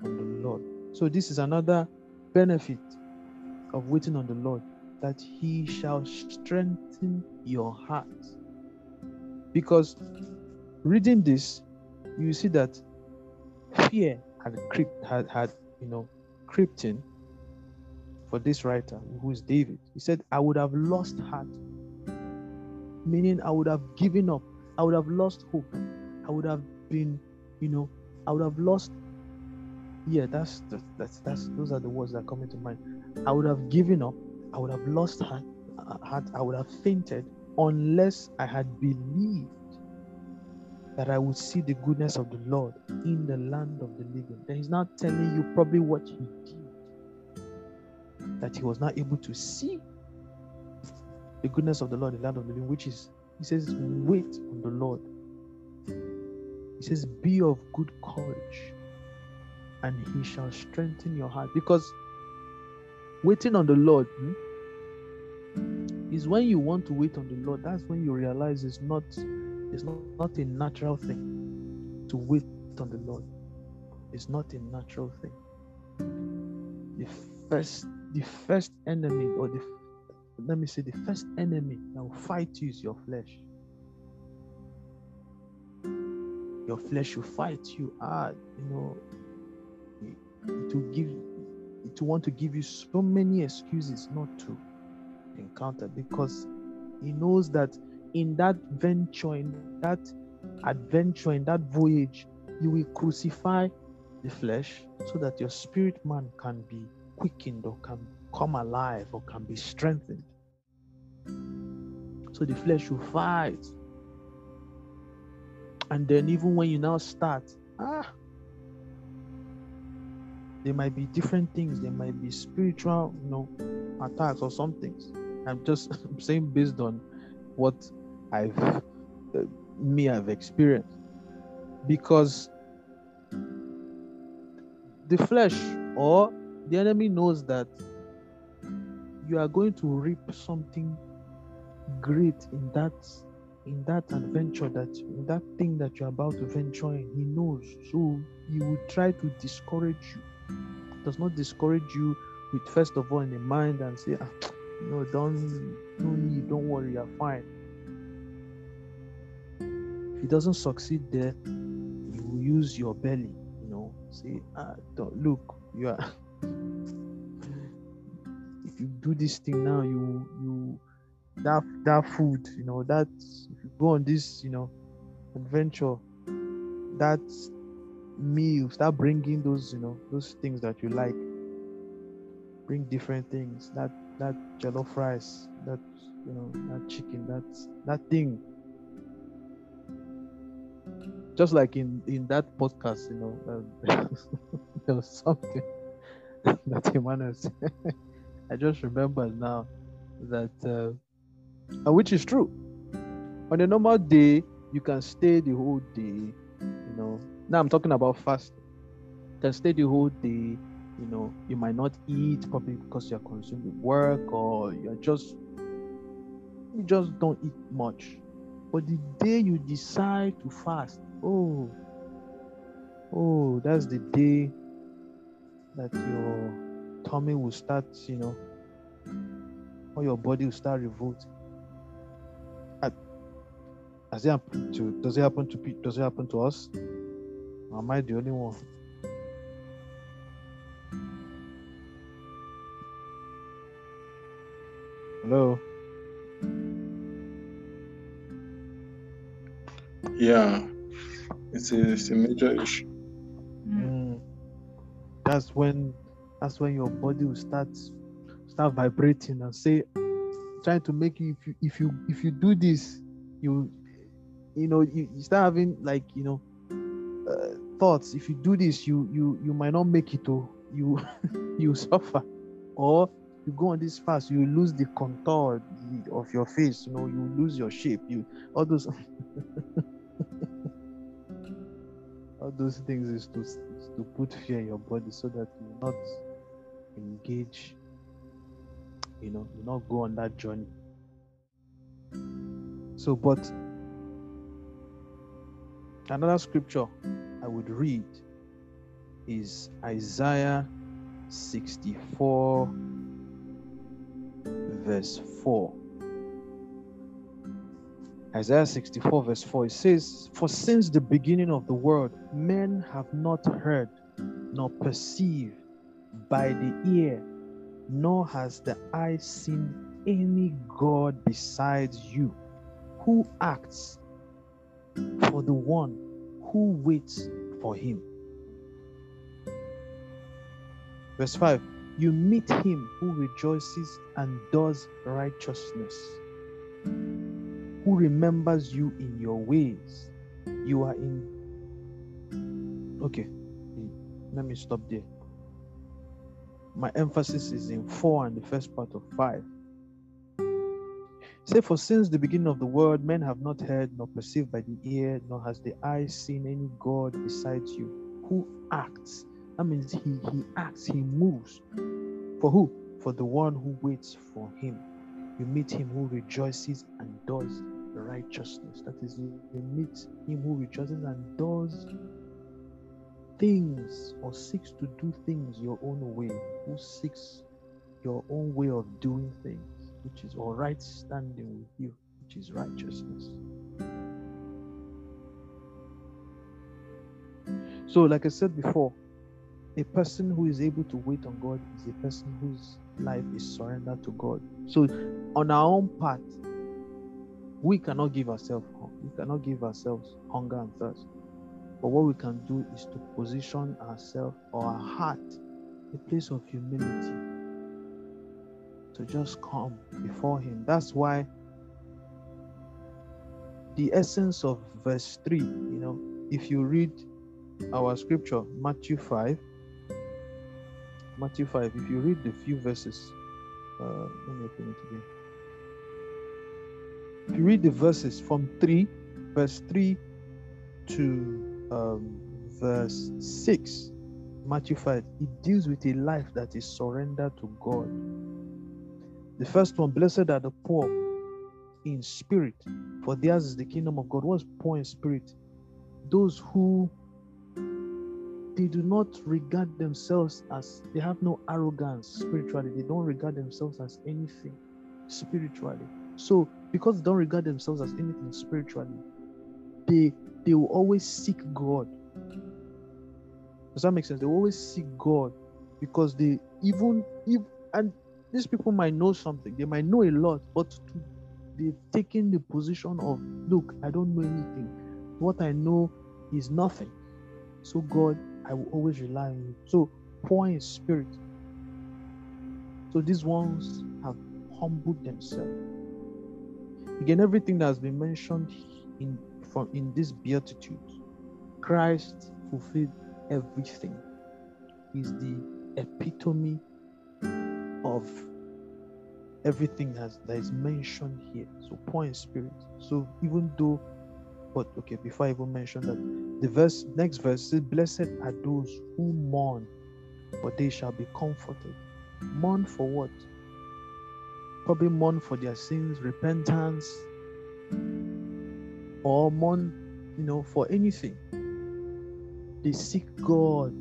on the Lord. So, this is another benefit of waiting on the Lord. that he shall strengthen your heart. Because reading this, you see that fear had crept had, had you know crept in for this writer who is David. He said, I would have lost heart. Meaning I would have given up. I would have lost hope. I would have been, you know, I would have lost. Yeah, that's that's that's those are the words that come into mind. I would have given up. I would have lost heart. heart I would have fainted unless I had believed that I would see the goodness of the Lord in the land of the living. Then he's not telling you probably what he did, that he was not able to see the goodness of the Lord in the land of the living, which is, he says, wait on the Lord. He says, be of good courage, and he shall strengthen your heart. Because waiting on the Lord hmm, is when you want to wait on the Lord, that's when you realize it's not it's not, not a natural thing to wait on the Lord. It's not a natural thing. The first, the first enemy, or the let me say, the first enemy that will fight you is your flesh. Your flesh will fight you hard, you know. Will give, it want to give you so many excuses not to encounter because he knows that in that venture, in that adventure, in that voyage, you will crucify the flesh so that your spirit man can be quickened or can come alive or can be strengthened. So the flesh will fight. And then, even when you now start, ah, there might be different things. There might be spiritual, you know, attacks or some things. I'm just saying based on what I've uh, me I've experienced because the flesh or the enemy knows that you are going to reap something great in that in that adventure that that thing that you're about to venture in he knows so he will try to discourage you does not discourage you with first of all in the mind and say ah, no don't no need don't worry you're fine. If he doesn't succeed there, you will use your belly, you know, say, ah, don't look, you are if you do this thing now, you you that that food, you know, that if you go on this, you know, adventure, that meal, start bringing those, you know, those things that you like. Bring different things. That that jollof rice, that you know, that chicken, that that thing just like in in that podcast, you know, there was something that Emmanuel said. I just remember now that, uh, which is true. On a normal day, you can stay the whole day. You know, now I'm talking about fast. Can stay the whole day. You know, you might not eat probably because you're consuming work or you're just you just don't eat much. But the day you decide to fast, Oh, oh, that's the day that your tummy will start, you know, or your body will start revolting. It happen to does it happen to does it happen to us? Or am I the only one? Hello. Yeah, it's a, it's a major issue. Mm. That's when that's when your body will start start vibrating and say trying to make you if you if you if you do this you you know you, you start having like you know uh, thoughts if you do this you you you might not make it or you you suffer. Or you go on this fast you lose the contour of your face you know you lose your shape you all those all those things is to is to put fear in your body so that you not engage you know you not go on that journey. So but another scripture i would read is isaiah 64 verse 4. Isaiah 64, verse 4, it says, For since the beginning of the world, men have not heard nor perceived by the ear, nor has the eye seen any God besides you who acts for the one who waits for him. Verse 5 You meet him who rejoices and does righteousness who remembers you in your ways. You are in. Okay, let me stop there. My emphasis is in four and the first part of five. Say, for since the beginning of the world, men have not heard, nor perceived by the ear, nor has the eye seen any God besides you who acts. That means he, he acts, he moves. For who? For the one who waits for him. You meet him who rejoices and does righteousness. That is, you meet him who rejoices and does things or seeks to do things your own way, who seeks your own way of doing things, which is all right standing with you, which is righteousness. So, like I said before, a person who is able to wait on God is a person whose life is surrendered to God. So, on our own part, we cannot give ourselves we cannot give ourselves hunger and thirst. But what we can do is to position ourselves or our heart a place of humility to just come before him. That's why the essence of verse 3, you know, if you read our scripture, Matthew 5, Matthew 5, if you read the few verses, uh, let me open it again. If you read the verses from 3, verse 3 to um, verse 6, Matthew 5, it deals with a life that is surrendered to God. The first one, blessed are the poor in spirit, for theirs is the kingdom of God. What's poor in spirit? Those who they do not regard themselves as they have no arrogance spiritually they don't regard themselves as anything spiritually so because they don't regard themselves as anything spiritually they they will always seek god does that make sense they always seek god because they even if and these people might know something they might know a lot but they've taken the position of look i don't know anything what i know is nothing so god I will always rely on you. So poor in spirit. So these ones have humbled themselves. Again, everything that has been mentioned in from in this beatitude, Christ fulfilled everything. He's the epitome of everything has, that is mentioned here. So poor in spirit. So even though but okay, before I even mention that, the verse next verse says, Blessed are those who mourn, for they shall be comforted. Mourn for what? Probably mourn for their sins, repentance, or mourn, you know, for anything. They seek God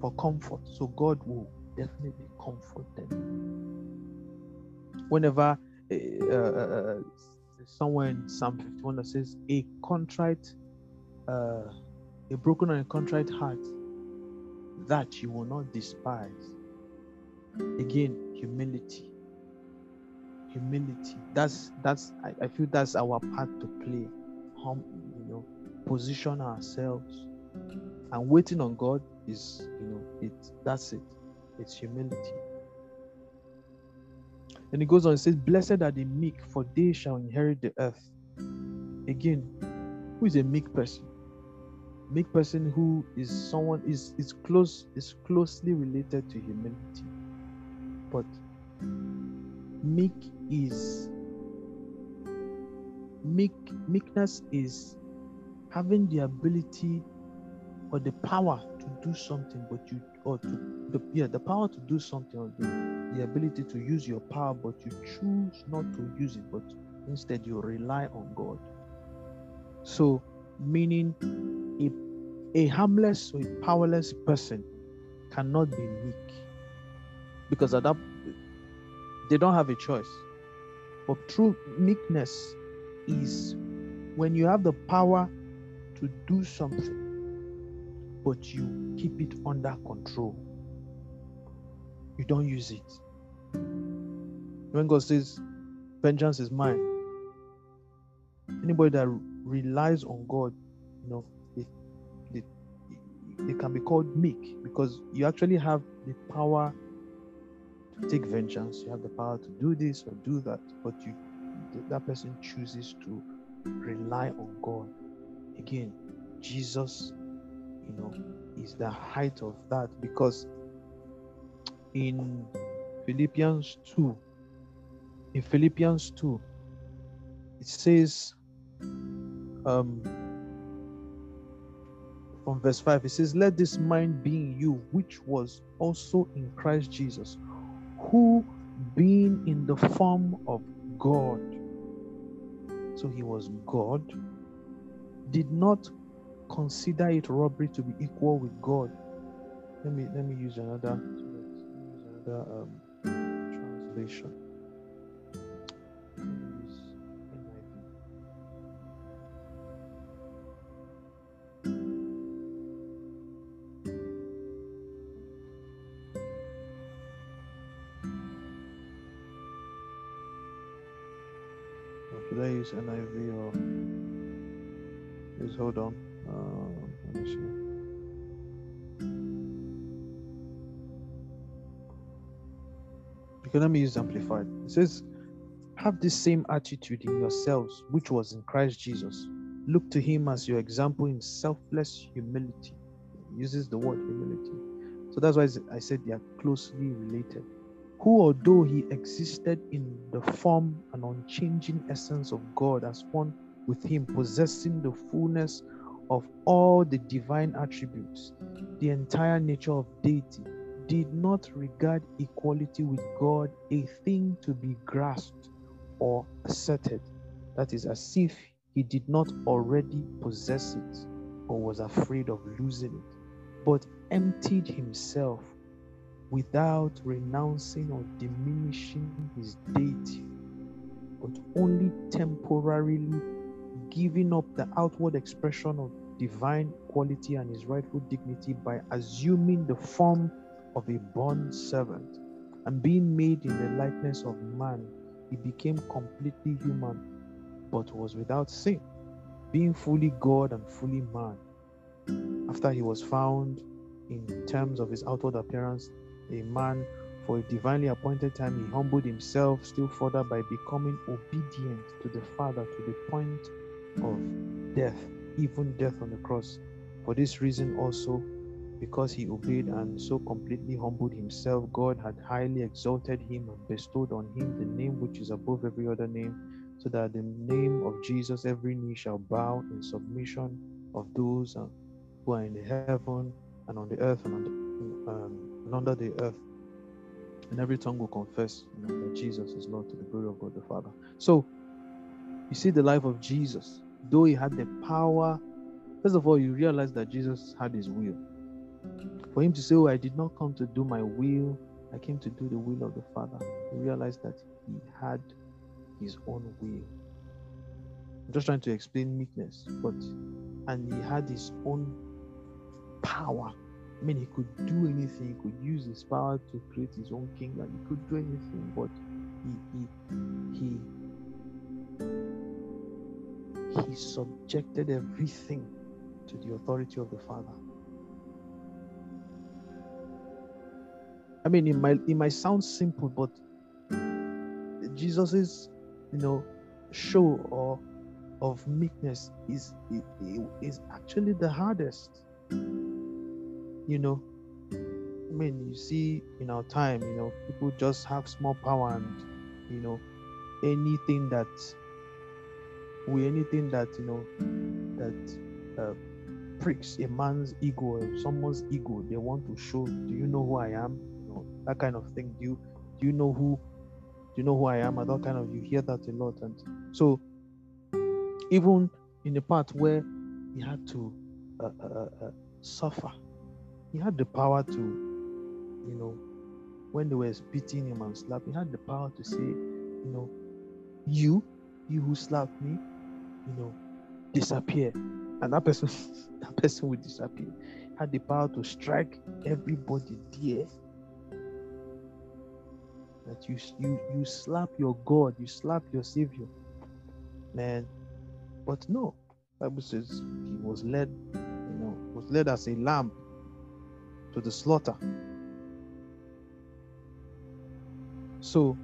for comfort, so God will definitely comfort them. Whenever uh, uh, somewhere in Psalm 51 that says, A contrite, uh, a broken and a contrite heart, that you will not despise. Again, humility. Humility. That's that's I, I feel that's our part to play. Hum, you know, position ourselves. And waiting on God is, you know, it that's it. It's humility. And it goes on, it says, Blessed are the meek, for they shall inherit the earth. Again, who is a meek person? Meek person who is someone is is close is closely related to humility. But meek is meek meekness is having the ability or the power to do something, but you or to the yeah the power to do something or the the ability to use your power, but you choose not to use it, but instead you rely on God. So, meaning a, a harmless or a powerless person cannot be meek because at that they don't have a choice. But true meekness is when you have the power to do something, but you keep it under control. You don't use it. When God says, Vengeance is mine, anybody that relies on God, you know, they can be called meek because you actually have the power to take vengeance. You have the power to do this or do that, but you that person chooses to rely on God. Again, Jesus, you know, is the height of that. Because in Philippians 2, in Philippians 2, it says, um, from verse 5, it says, Let this mind be in you, which was also in Christ Jesus, who being in the form of God, so he was God, did not consider it robbery to be equal with God. Let me let me use another, another um, translation. NIV or please hold on? Let me see. Okay, let me use amplified. It says, Have this same attitude in yourselves, which was in Christ Jesus. Look to him as your example in selfless humility. It uses the word humility. So that's why I said they are closely related who, although he existed in the form and unchanging essence of God as one with him, possessing the fullness of all the divine attributes, the entire nature of deity, did not regard equality with God a thing to be grasped or asserted. That is, as if he did not already possess it or was afraid of losing it, but emptied himself without renouncing or diminishing his deity, but only temporarily giving up the outward expression of divine quality and his rightful dignity by assuming the form of a bond servant and being made in the likeness of man, he became completely human but was without sin, being fully God and fully man. After he was found in terms of his outward appearance a man for a divinely appointed time, he humbled himself still further by becoming obedient to the Father to the point of death, even death on the cross. For this reason, also, because he obeyed and so completely humbled himself, God had highly exalted him and bestowed on him the name which is above every other name, so that the name of Jesus every knee shall bow in submission of those uh, who are in the heaven and on the earth and the, um, and under the earth. And every tongue will confess you know, that Jesus is Lord to the glory of God the Father. So you see the life of Jesus, though he had the power, first of all, you realize that Jesus had his will. For him to say, Oh, I did not come to do my will, I came to do the will of the Father. You realize that he had his own will. I'm just trying to explain meekness, but and he had his own power I mean, he could do anything. He could use his power to create his own kingdom. He could do anything, but he he he he subjected everything to the authority of the Father. I mean, it might it might sound simple, but Jesus's you know show or of meekness is is actually the hardest you know i mean you see in our time you know people just have small power and you know anything that with anything that you know that uh, pricks a man's ego or someone's ego. They want to show do you know who i am? You know that kind of thing. Do you do you know who do you know who i am? And that kind of you hear that a lot. And so even in the part where he had to uh, uh, uh, suffer he had the power to, you know, when they were beating him and slapping, he had the power to say, you know, you, you who slapped me, you know, disappear. And that person, that person would disappear. Had the power to strike everybody there. That you you you slap your God, you slap your Savior, man. But no, Bible says he was led, you know, was led as a lamb to the slaughter. So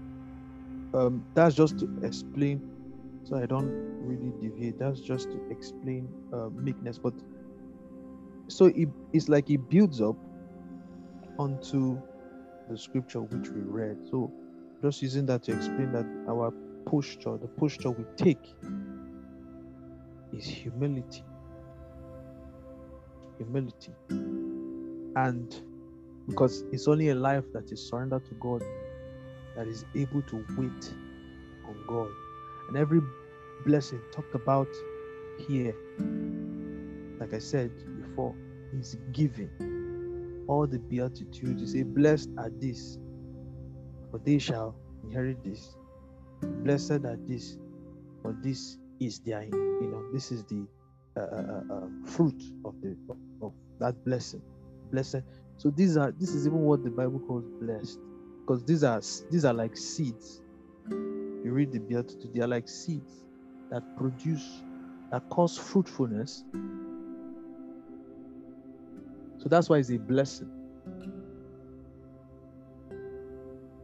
um, that's just to explain. So I don't really deviate. That's just to explain uh, meekness. But so it, it's like it builds up onto the scripture which we read. So just using that to explain that our posture, the posture we take, is humility. Humility. And because it's only a life that is surrendered to God that is able to wait on God. And every blessing talked about here, like I said before, is giving. All the beatitudes, you say, Blessed are these, for they shall inherit this. Blessed are this, for this is their, you know, this is the uh, uh, uh, uh fruit of the of, of that blessing. Blessed. So these are this is even what the Bible calls blessed because these are these are like seeds. You read the Beatitude, they are like seeds that produce, that cause fruitfulness. So that's why it's a blessing.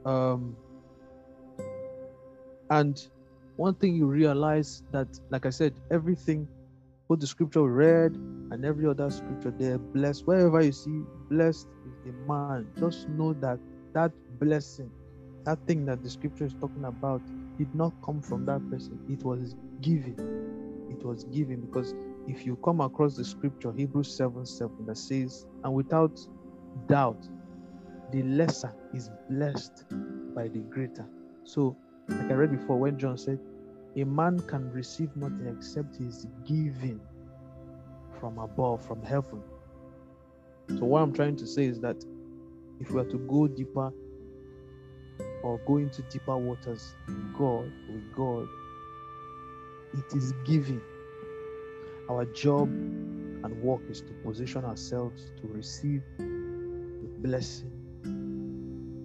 Um, and one thing you realize that, like I said, everything, both the scripture read and every other scripture, they're blessed. Wherever you see blessed is the man, just know that that blessing, that thing that the scripture is talking about, did not come from that person. It was given. It was given because if you come across the scripture, Hebrews 7 7, that says, and without doubt, the lesser is blessed by the greater. So, like I read before, when John said, a man can receive nothing except his giving from above, from heaven. So, what I'm trying to say is that if we are to go deeper or go into deeper waters God, with God, it is giving. Our job and work is to position ourselves to receive the blessing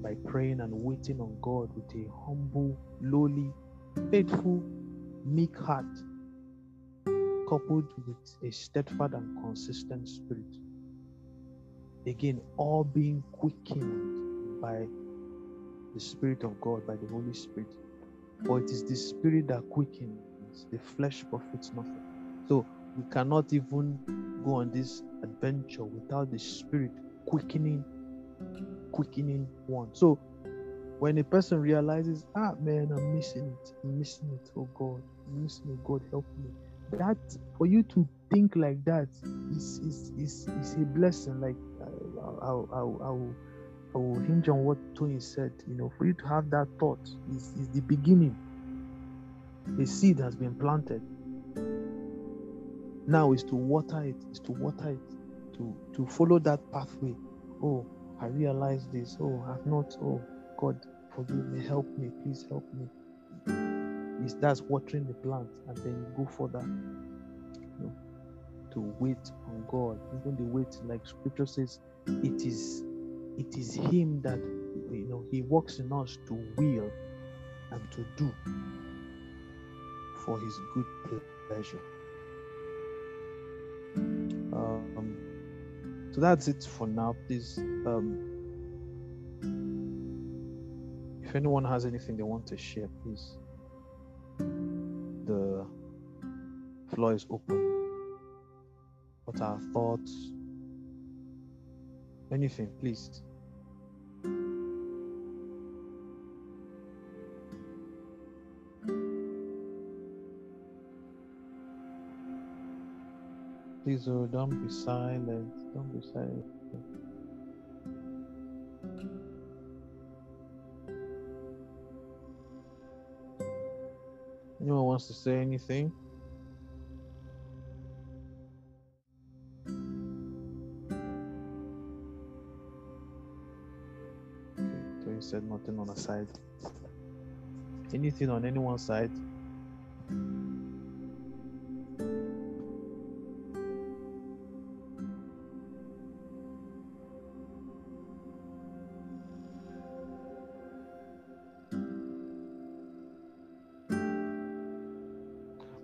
by praying and waiting on God with a humble, lowly, faithful, meek heart, coupled with a steadfast and consistent spirit. Again, all being quickened by the Spirit of God, by the Holy Spirit. For it is the Spirit that quickens, the flesh profits nothing. So we cannot even go on this adventure without the Spirit quickening, quickening one. So when a person realizes, ah man, I'm missing it, I'm missing it, oh God, I'm missing it, God help me. That for you to think like that is is is, is a blessing. Like I, I, I, I I will hinge on what Tony said. You know, for you to have that thought is, is the beginning. A seed has been planted. Now is to water it, is to water it, to to follow that pathway. Oh, I realize this. Oh, I've not. Oh, God, forgive me, help me, please help me. Is that's watering the plant, and then you go further. You know, to wait on God. Even the wait, like Scripture says, it is it is him that you know he works in us to will and to do for his good pleasure. Um, so that's it for now. Please um, if anyone has anything they want to share please the floor is open. What are thoughts anything, please. Please, oh, don't be silent. Don't be silent. Anyone wants to say anything? Said nothing on a side. Anything on anyone's side?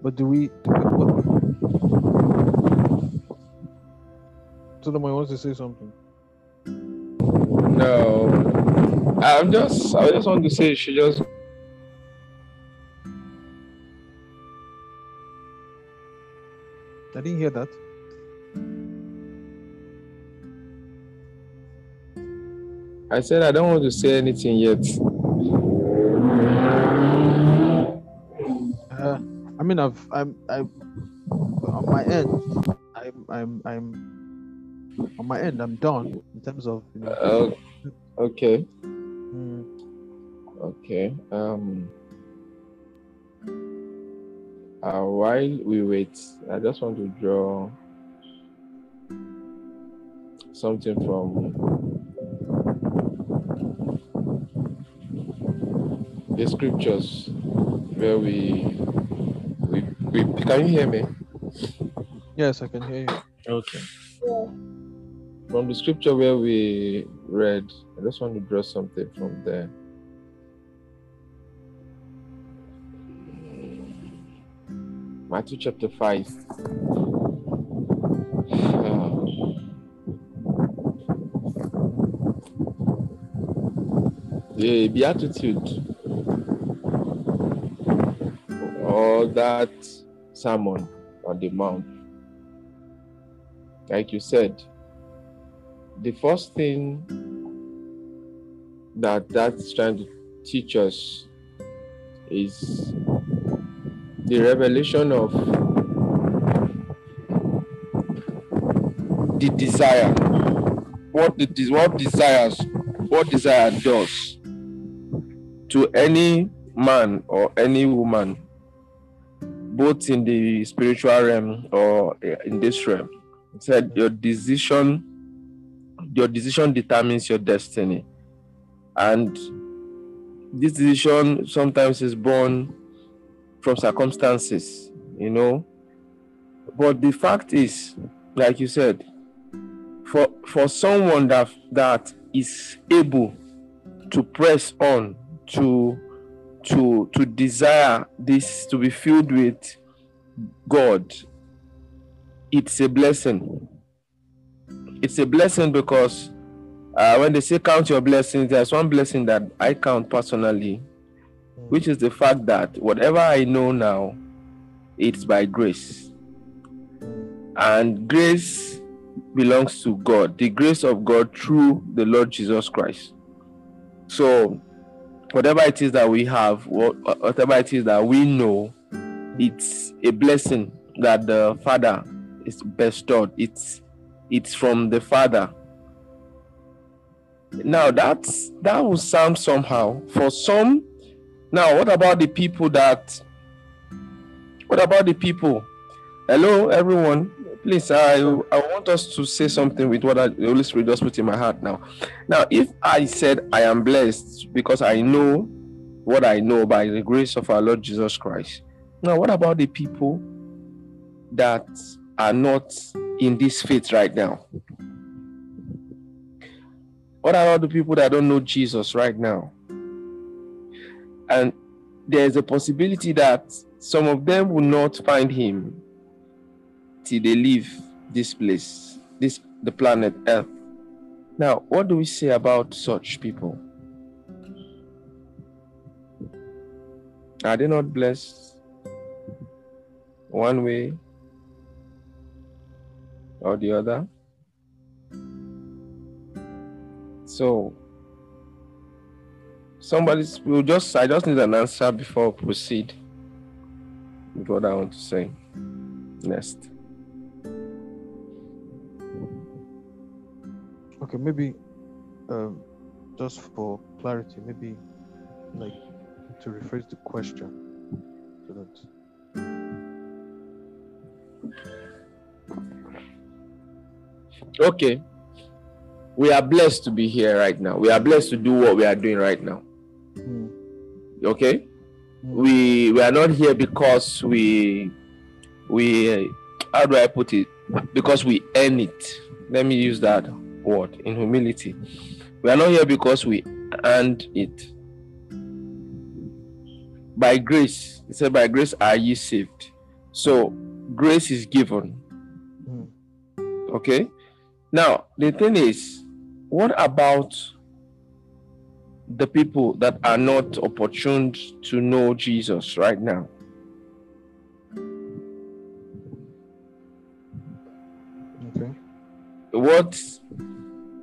But do we? Do we what, Solomon wants to say something. No, I'm just. I just want to say she just. I didn't hear that. I said I don't want to say anything yet. Uh, I mean, I've, I'm, I'm on my end, I'm, I'm, I'm, on my end, I'm done in terms of, you know. Uh, okay. Okay. Um. Uh, while we wait, I just want to draw something from the scriptures where we we, we can you hear me? yes, I can hear you. Okay. From the scripture where we read, I just want to draw something from there. Matthew chapter 5. Uh, the Beatitude or that sermon on the mount like you said, the first thing that that's trying to teach us is the revelation of the desire. What the what desires, what desire does to any man or any woman, both in the spiritual realm or eh, in this realm It said your decision your decision determines your destiny and this decision sometimes is born from circumstances you know but the fact is like you said for for someone that that is able to press on to to to desire this to be filled with god it's a blessing. It's a blessing because uh, when they say count your blessings, there's one blessing that I count personally, which is the fact that whatever I know now, it's by grace. And grace belongs to God, the grace of God through the Lord Jesus Christ. So, whatever it is that we have, whatever it is that we know, it's a blessing that the Father is bestowed. It's it's from the Father. Now that's that will sound somehow for some. Now, what about the people that? What about the people? Hello, everyone. Please, I I want us to say something with what I, the Holy Spirit just put in my heart now. Now, if I said I am blessed because I know what I know by the grace of our Lord Jesus Christ. Now, what about the people that are not in this faith right now? What about the people that don't know Jesus right now? And there's a possibility that some of them will not find him till they leave this place, this the planet Earth. Now, what do we say about such people? Are they not blessed one way or the other? So, somebody's will just I just need an answer before we proceed with what I want to say next. Okay, maybe um, just for clarity, maybe like to rephrase the question so that Okay. we are blessed to be here right now. We are blessed to do what we are doing right now. Mm. Okay? Mm. We we are not here because we we how do I put it? Because we earn it. Let me use that word in humility. We are not here because we earned it. By grace, it said, by grace are ye saved. So grace is given. Mm. Okay. Now the thing is, what about the people that are not opportune to know Jesus right now? Okay. What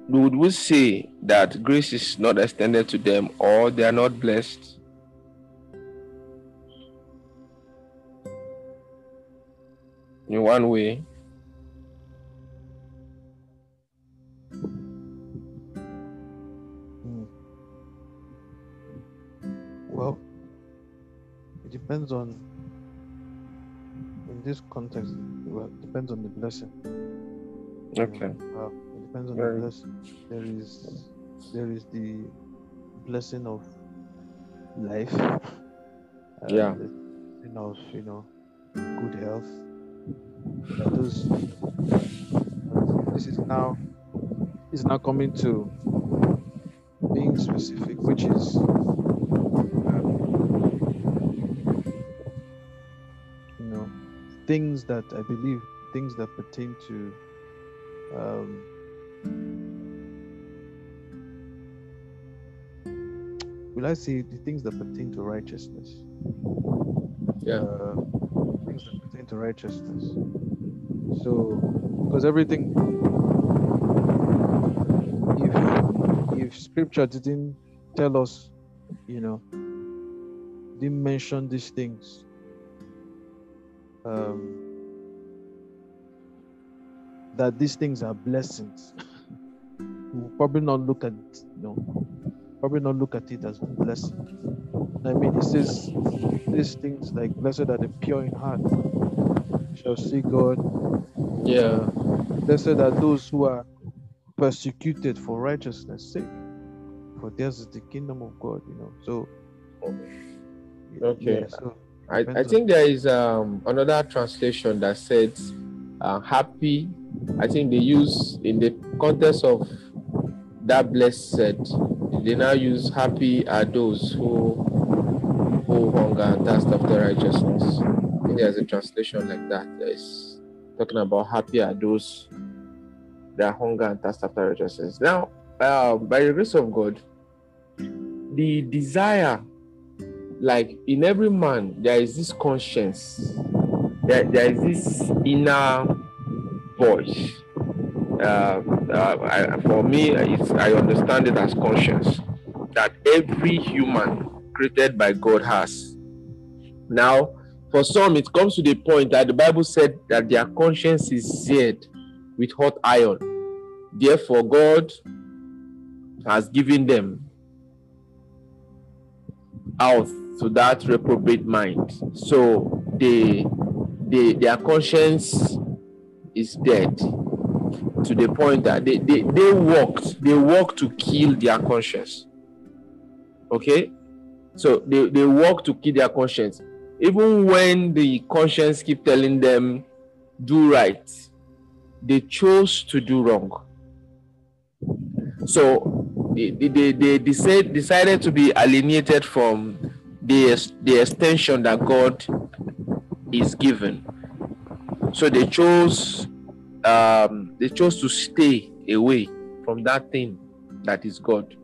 would we say that grace is not extended to them or they are not blessed? In one way, depends on. In this context, well, it depends on the blessing. okay. Uh, it depends on Very- the blessing. There is, there is the blessing of life. Yeah. The blessing of you know, good health. Those. This is now. Is now coming to being specific, which is things that I believe things that pertain to um, will I say the things that pertain to righteousness? Yeah. Uh, things that pertain to righteousness. So, because everything, if if Scripture didn't tell us, you know, didn't mention these things, um, that these things are blessings, we'll probably not look at, you know, probably not look at it as a blessing. I mean, it says these things like, "Blessed are the pure in heart, shall see God." Yeah. Blessed are those who are persecuted for righteousness' sake, for theirs is the kingdom of God. You know, so. Okay. yeah, so I, I think there is um, another translation that says uh, happy. I think they use in the context of that blessed, they now use happy are those who who hunger and thirst after righteousness. I think there's a translation like that. That is talking about happy are those that hunger and thirst after righteousness. Now, uh, by the grace of God, the desire like in every man there is this conscience. There, there is this inner voice. Uh, uh, I, for me i understand it as conscience that every human created by god has. Now for some it comes to the point that the bible said that their conscience is seared with hot iron. Therefore god has given them out to that reprobate mind. So they, they their conscience is dead to the point that they, they, they walked, they walk to kill their conscience. Okay? So they, they walk to kill their conscience. Even when the conscience keep telling them do right, they chose to do wrong. So they, they, they, they decide, decided to be alienated from the, the extension that God is given. So they chose um, they chose to stay away from that thing that is God.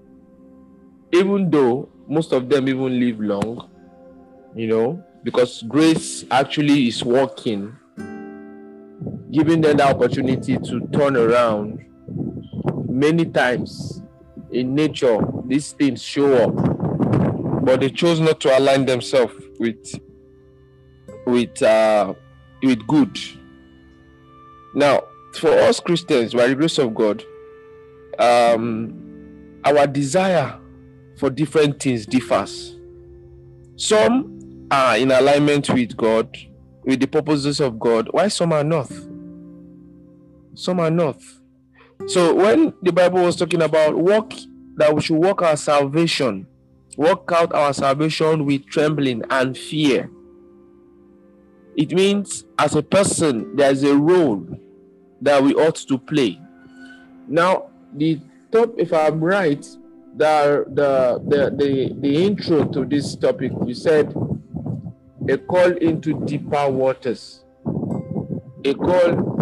Even though most of them even live long, you know, because grace actually is working, giving them the opportunity to turn around. Many times in nature, these things show up, but they chose not to align themselves with with uh, with good. Now, for us Christians, by the grace of God, um, our desire for different things differs. Some are in alignment with God, with the purposes of God, while some are not. Some are not. So when the Bible was talking about work that we should work our salvation, work out our salvation with trembling and fear. It means as a person, there's a role that we ought to play. Now, the top, if I'm right, the the the the, the intro to this topic, we said a call into deeper waters. A call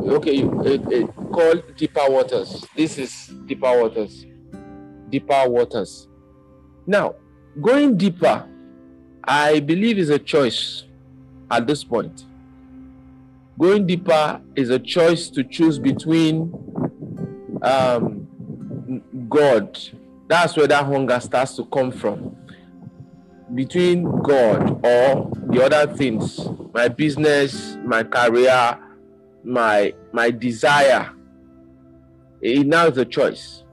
okay, a, a call deeper waters. This is deeper waters. Deeper waters. Now, going deeper, I believe is a choice at this point. Going deeper is a choice to choose between um, God. That's where that hunger starts to come from. Between God or the other things, my business, my career, my my desire. It now is a choice.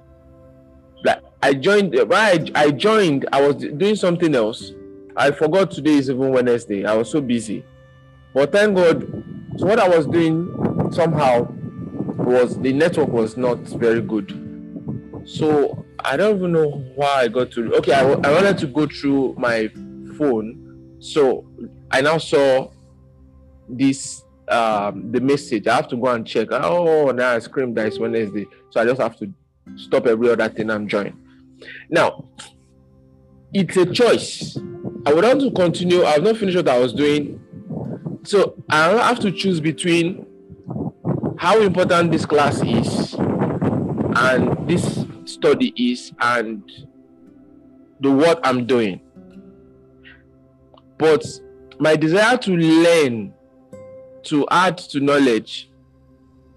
I joined when I, joined, I was doing something else. I forgot today is even Wednesday. I was so busy. But thank God, so what I was doing somehow was the network was not very good. So I don't even know why I got to. Okay, I, I wanted to go through my phone. So I now saw this um, the message. I have to go and check. Oh, now I screamed that it's Wednesday. So I just have to stop every other thing I'm joining. Now, it's a choice. I would want to continue. I've not finished what I was doing. So I have to choose between how important this class is and this study is and the work I'm doing. But my desire to learn, to add to knowledge,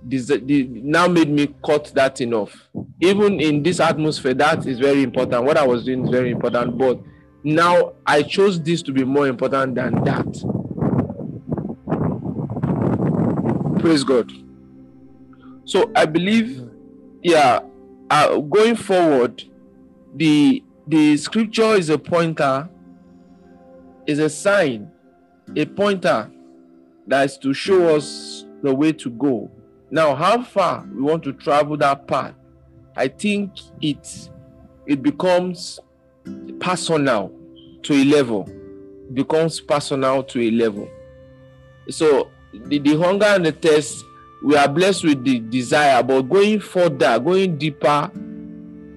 now made me cut that enough. Even in this atmosphere, that is very important. What I was doing is very important, but now I chose this to be more important than that. Praise God. So I believe, yeah, uh, going forward, the the scripture is a pointer, is a sign, a pointer that is to show us the way to go now, how far we want to travel that path, I think it it becomes personal to a level. It becomes personal to a level. So the, the hunger and the thirst, we are blessed with the desire, but going further, going deeper,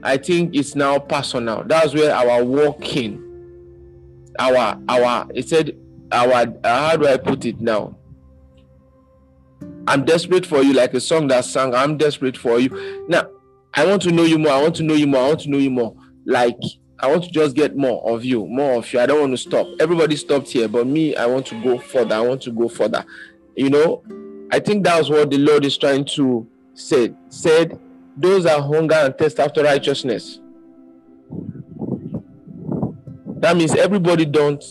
I think it's now personal. That's where our walking, our our it said our how do I put it now? I'm desperate for you, like a song that sang, I'm desperate for you. Now, I want to know you more. I want to know you more. I want to know you more. Like, I want to just get more of you, more of you. I don't want to stop. Everybody stopped here, but me, I want to go further. I want to go further. You know, I think that's what the Lord is trying to say. Said, those are hunger and thirst after righteousness. That means everybody don't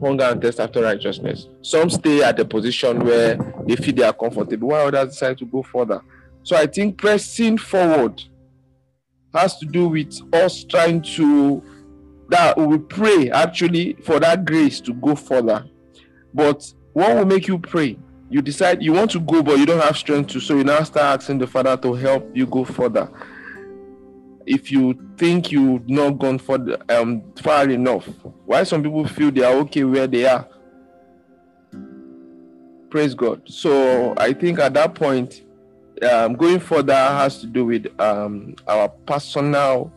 hunger and thirst after righteousness. Some stay at a position where they feel they are comfortable, while others decide to go further. So I think pressing forward has to do with us trying to that we pray actually for that grace to go further. But what will make you pray? You decide you want to go, but you don't have strength to, so you now start asking the Father to help you go further if you think you've not gone for the, um, far enough. Why some people feel they are okay where they are. Praise God. So I think at that point, um, going further has to do with um, our personal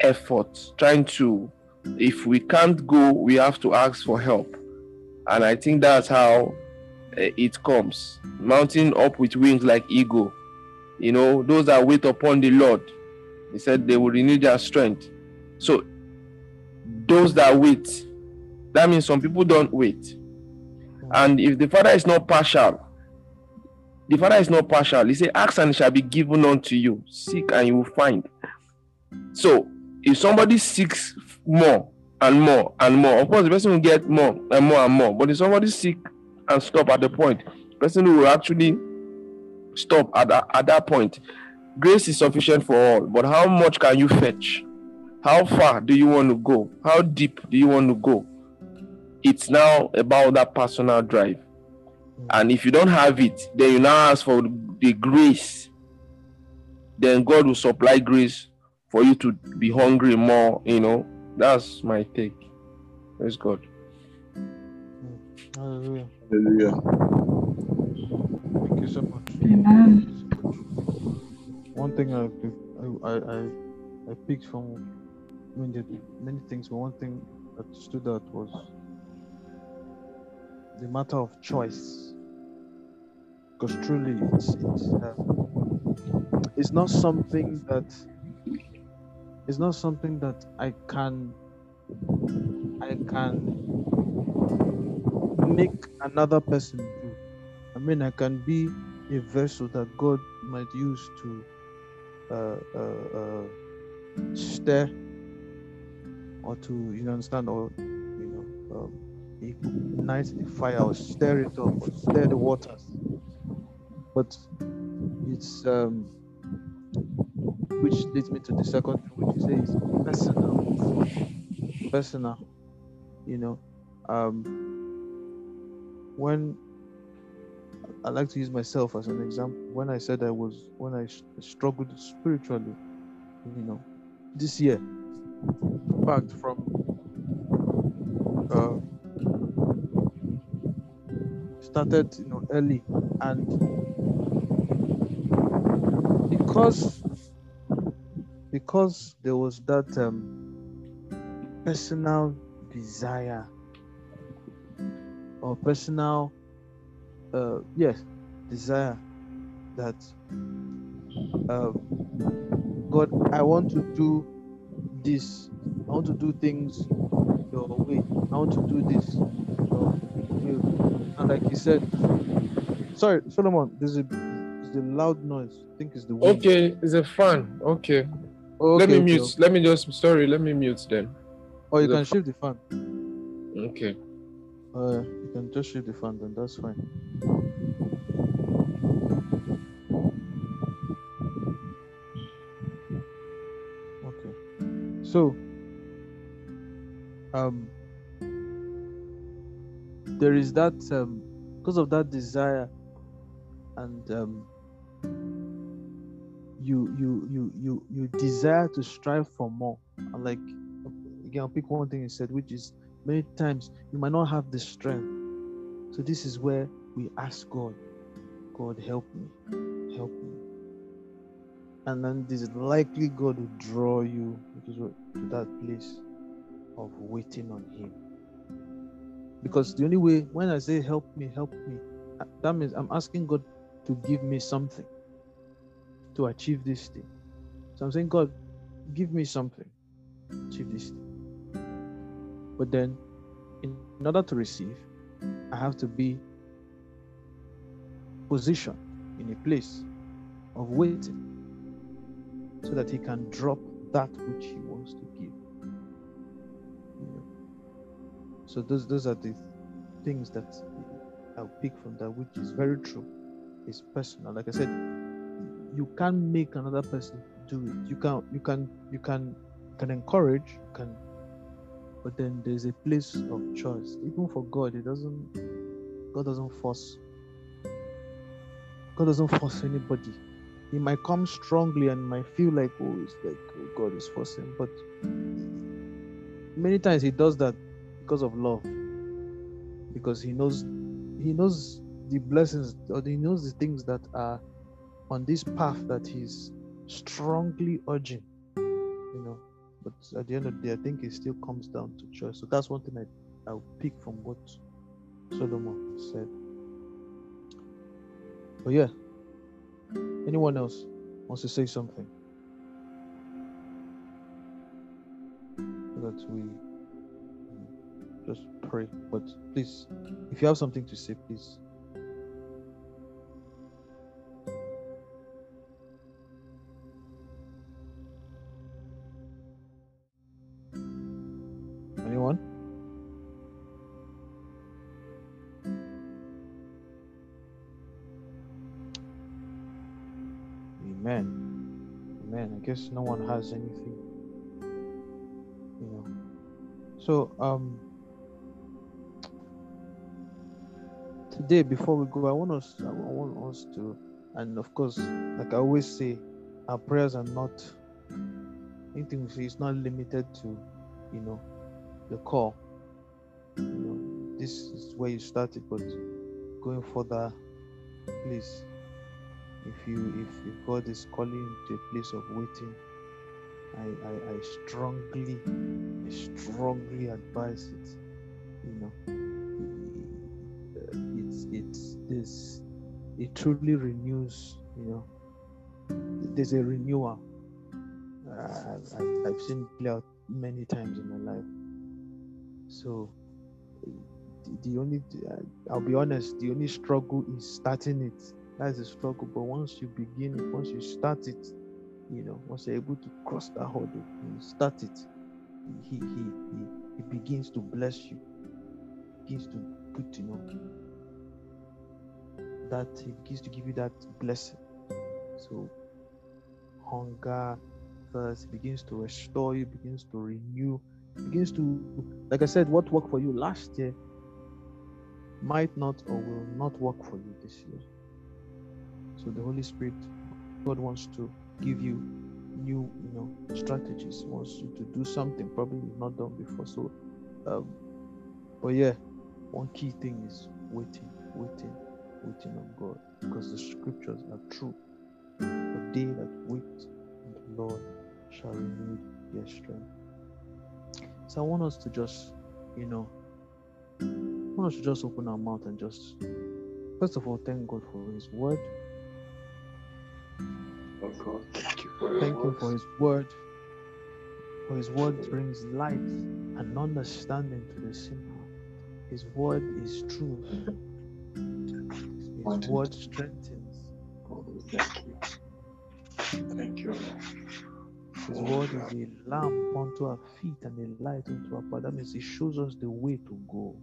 effort, trying to, if we can't go, we have to ask for help. And I think that's how uh, it comes. Mounting up with wings like eagle. You know, those that wait upon the Lord he said they will renew their strength. So those that wait, that means some people don't wait. And if the father is not partial, the father is not partial. He said, Ask and it shall be given unto you. Seek and you will find. So if somebody seeks more and more and more, of course the person will get more and more and more. But if somebody seek and stop at the point, the person will actually stop at that, at that point Grace is sufficient for all, but how much can you fetch? How far do you want to go? How deep do you want to go? It's now about that personal drive. And if you don't have it, then you now ask for the grace then God will supply grace for you to be hungry more. You know, that's my take. Praise God. Hallelujah. Hallelujah. Thank you so much. Amen. One thing I I I, I picked from are many things, but one thing that stood out was the matter of choice. Because truly, it's it's uh, it's not something that it's not something that I can I can make another person do. I mean, I can be a vessel that God might use to uh, uh, uh, stir or to you know, understand or you know um, ignite the fire or stir it up or stir the waters. But it's um, which leads me to the second thing, which you say is personal. Personal, you know. Um, when I like to use myself as an example. When I said I was, when I sh- struggled spiritually, you know, this year, in fact, from uh, started, you know, early, and because because there was that um, personal desire or personal uh yes desire that uh, god i want to do this i want to do things your way i want to do this and like you said sorry solomon there's a there's a loud noise i think it's the wind Okay, it's a fan. Okay. Oh, let me okay, mute. okay. Let me just sorry, let me mute then. or you the can shift the fan Okay. Uh you can just shift the fan then that's fine Okay. So, um, there is that um, because of that desire, and um, you you you you you desire to strive for more. And like again, I'll pick one thing you said, which is many times you might not have the strength. So this is where we ask God, God help me, help me and then this is likely God will draw you to that place of waiting on Him. Because the only way, when I say help me, help me, uh, that means I'm asking God to give me something to achieve this thing. So I'm saying, God, give me something to achieve this thing. But then, in order to receive, I have to be positioned in a place of waiting so that he can drop that which he wants to give. You? So those those are the things that I'll pick from that, which is very true. It's personal. Like I said, you can't make another person do it. You can you can you can can encourage, you can but then there's a place of choice. Even for God, it doesn't God doesn't force God doesn't force anybody. He might come strongly and might feel like oh it's like oh, god is forcing. But many times he does that because of love. Because he knows he knows the blessings or he knows the things that are on this path that he's strongly urging you know but at the end of the day i think it still comes down to choice so that's one thing i i'll pick from what solomon said but yeah Anyone else wants to say something? So that we um, just pray. But please, if you have something to say, please. Guess no one has anything. You know. So um today before we go, I want us I want us to and of course, like I always say, our prayers are not anything we say is not limited to, you know, the call. You know, this is where you started, but going further, please, if you if, if God is calling you to a place of waiting, I, I, I strongly, I strongly advise it. You know, it's it's this it truly renews. You know, there's a renewal. I've, I've, I've seen it play out many times in my life. So the, the only uh, I'll be honest, the only struggle is starting it. That's a struggle. But once you begin it, once you start it, you know, once you're able to cross that hurdle, you start it, he he he, he begins to bless you, begins to put, you know, that he begins to give you that blessing. So hunger, thirst begins to restore you, begins to renew, begins to, like I said, what worked for you last year might not or will not work for you this year. So the Holy Spirit, God wants to give you new, you know, strategies. Wants you to do something probably you've not done before. So, um, but yeah, one key thing is waiting, waiting, waiting on God, because the scriptures are true. The day that wait on the Lord shall renew their strength. So I want us to just, you know, I want us to just open our mouth and just, first of all, thank God for His word. Oh God, thank you for Thank Him words. for His word. For His word brings light and understanding to the simple. His word is truth. His word strengthens. Oh, thank you. Thank you, His word is a lamp unto our feet and a light unto our path. That means it shows us the way to go.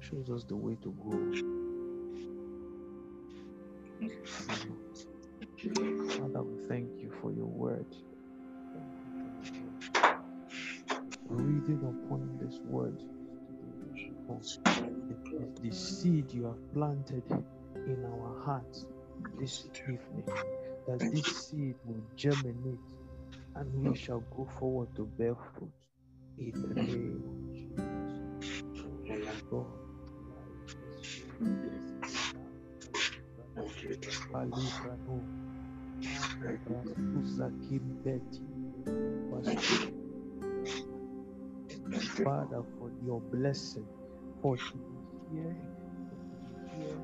It Shows us the way to go. Father, we thank you for your word. Reading upon this word, the, seed you have planted in our hearts this evening, that this seed will germinate and we shall go forward to bear fruit in the name of Jesus. God. Thank you, Father, for your blessing, for here, here,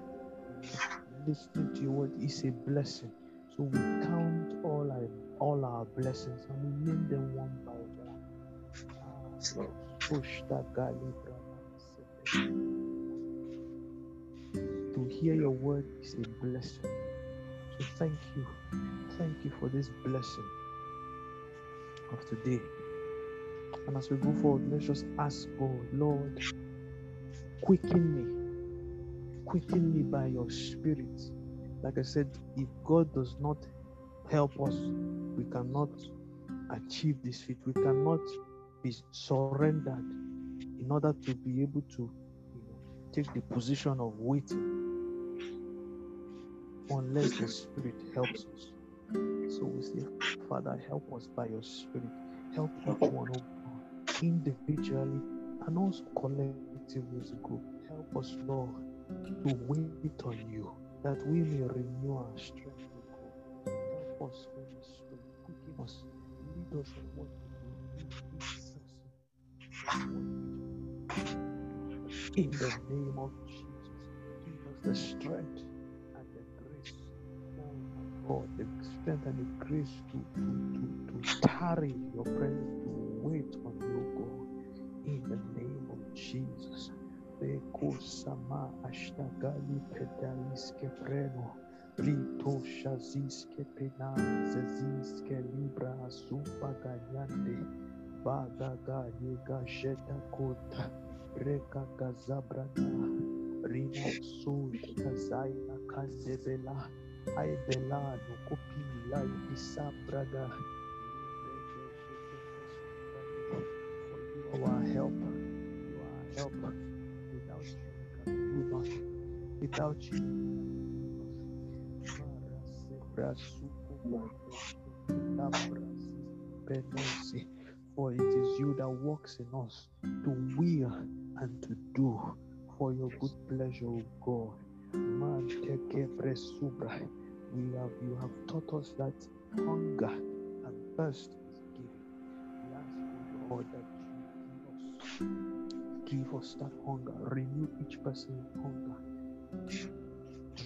listening to your word is a blessing. So we count all our all our blessings and we name them one by one. Pushta Galibra To hear your word is a blessing. So thank you. Thank you for this blessing of today. And as we go forward, let's just ask God, Lord, quicken me. Quicken me by your spirit. Like I said, if God does not help us, we cannot achieve this feat. We cannot be surrendered in order to be able to you know, take the position of waiting unless the Spirit helps us. So we say, Father, help us by your Spirit. Help each one, oh God, individually and also collectively as a group. Help us, Lord, to wait on you, that we may renew our strength, oh. Help us, Holy Spirit, quicken us, lead us in what in the name of Jesus, give us the strength God, the strength and the grace to, to, to, to tarry in your presence, to wait on you, God. In the name of Jesus. Beko sama ashtagali pedaliske preno. Rito shaziske pena zeziske libra asupa ganyande. Baga ga yega jeta kota. Reka gazabrana. Rina so kazaina kandebela. Ai bela no kopi la isa braga. For you are our help. You are our help. Without you, we can do. Without you, For it is you that works in us to will and to do for your good pleasure, O God. We have you have taught us that hunger and thirst is given. We ask, O Lord, that you give us give us that hunger, renew each person's hunger.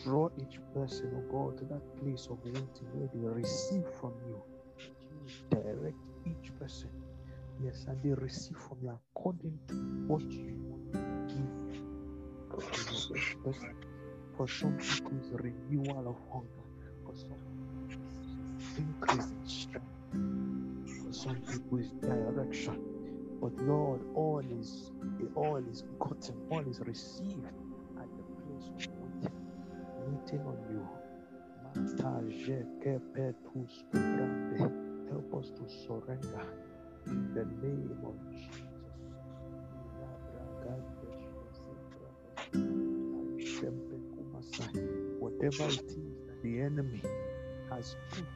Draw each person, oh God, to that place of wanting where they receive from you. You direct each person. Yes, and they receive from you according to what you give. For some people, it's renewal of hunger. For some it's increase in strength. For some people, it's direction. But Lord, all is all is gotten, all is received at the place of waiting, waiting on you. Help us to surrender in the name of Jesus. Whatever it is that the enemy has put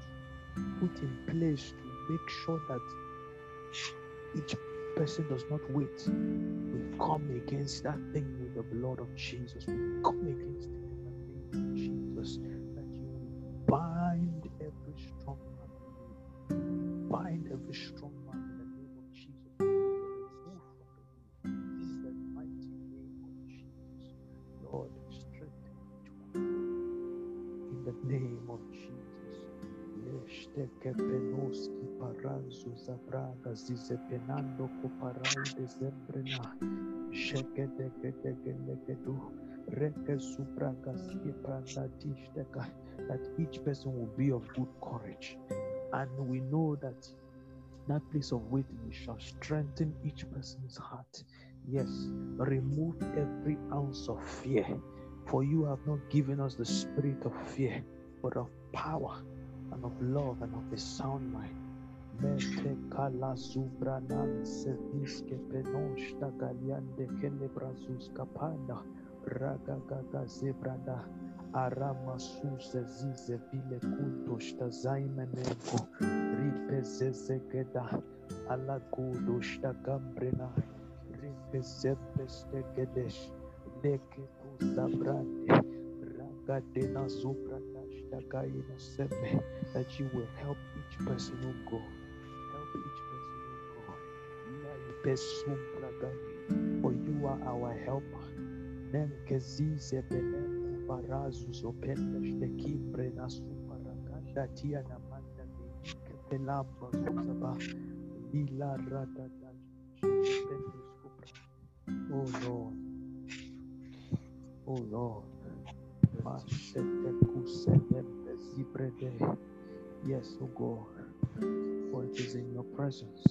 put in place to make sure that each person does not wait. We come against that thing with the blood of Jesus. We come against it in the name of Jesus. That you bind every strong man. Bind every strong man Zabraga. Reke. That each person will be of good courage. And we know that that place of waiting shall strengthen each person's heart. Yes, remove every ounce of fear. For you have not given us the spirit of fear, but of power and of love and of a sound mind. Mente kala zubranan seviske penoshta galiande kelebrazus kapanda ragagaga zebrada arama suze zize vile kundoshta zaimenenko ripezezegeda alagudoshta gambrena. Ripezepeste gedesh. Leketu zabrande ragadena zubrada Dagaina Sebe, that you will help each person, oh God. Help each person, oh God. For you are our helper. Nenkezize benem barazus opendesh de kimbre na suparaganda tia na manda de pelamba zuzaba ila rada da Oh Lord. Oh Lord. Yes, O God, for it is in your presence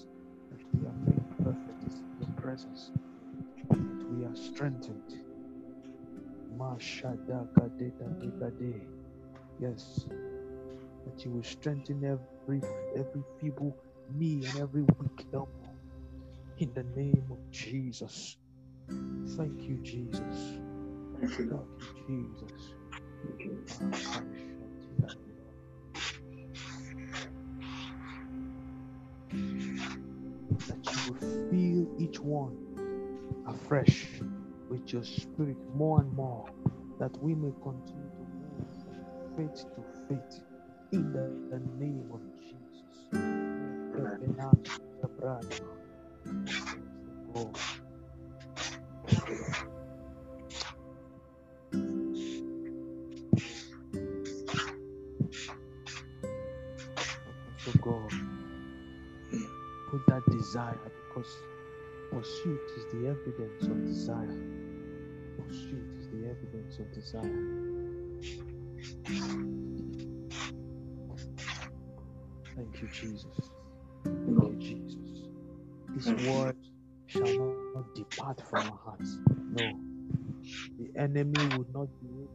that we are made perfect. It's in your presence that we are strengthened. Yes, that you will strengthen every every feeble knee and every weak elbow in the name of Jesus. Thank you, Jesus. Thank you, Jesus. That you will feel each one afresh with your spirit more and more, that we may continue to move faith to faith in the, the name of Jesus. Oh. Desire because pursuit is the evidence of desire. Pursuit is the evidence of desire. Thank you, Jesus. Thank you, Jesus. This word shall not depart from our hearts. No. The enemy would not be able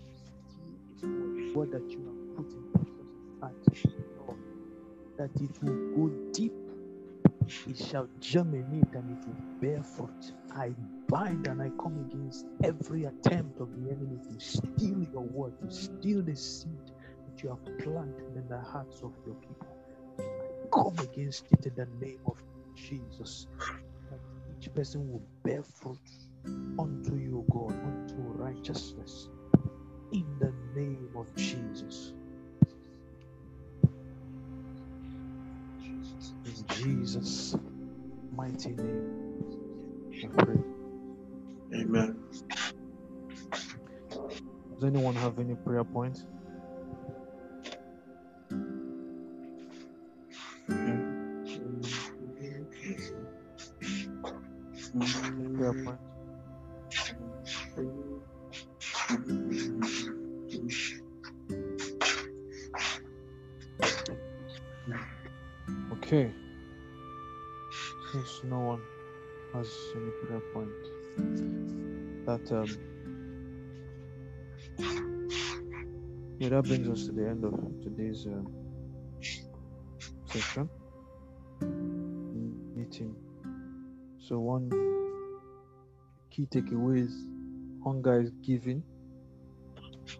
to steal this word, the word that you have put in person's heart. No. That it will go deep. It shall germinate and it will bear fruit. I bind and I come against every attempt of the enemy to steal your word, to steal the seed that you have planted in the hearts of your people. I come against it in the name of Jesus. That each person will bear fruit unto you, God, unto righteousness. In the name of Jesus. In Jesus' mighty name, I pray. Amen. Does anyone have any prayer points? Brings us to the end of today's um, session meeting. So one key takeaway is hunger is giving.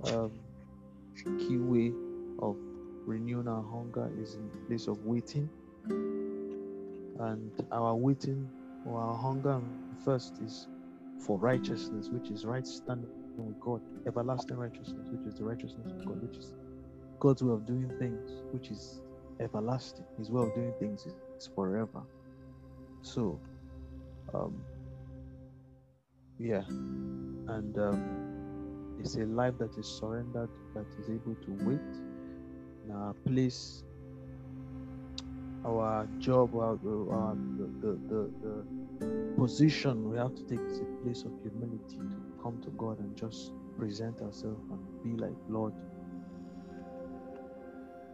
Um, key way of renewing our hunger is in place of waiting. And our waiting or our hunger thirst is for righteousness, which is right standing with God, everlasting righteousness, which is the righteousness of God, which is God's way of doing things, which is everlasting. His way of doing things is forever. So, um, yeah, and um, it's a life that is surrendered, that is able to wait our place, our job, our, our the, the, the, the position we have to take is a place of humility to come to God and just present ourselves and be like, Lord,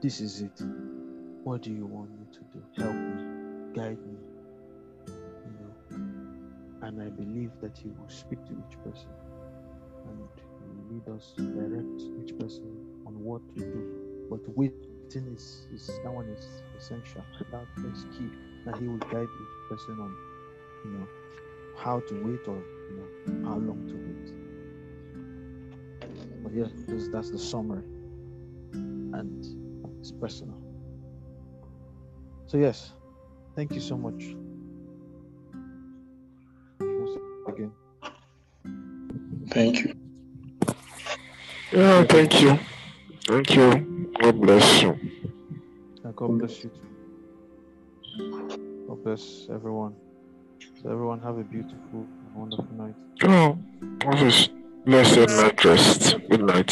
this is it. What do you want me to do? Help me, guide me. You know, and I believe that He will speak to each person and lead us, direct each person on what to do. But waiting is, is that one is essential. That is key. That He will guide each person on, you know, how to wait or you know how long to wait. But yeah, that's, that's the summary, and it's personal. So yes, thank you so much. Once again. Thank you. Yeah, thank you. Thank you. God bless you. And God bless you too. God bless everyone. So everyone have a beautiful and wonderful night. Oh, this blessed night rest. Good night.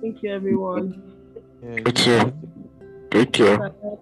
Thank you, everyone. Yeah, You too. Take care. Bye.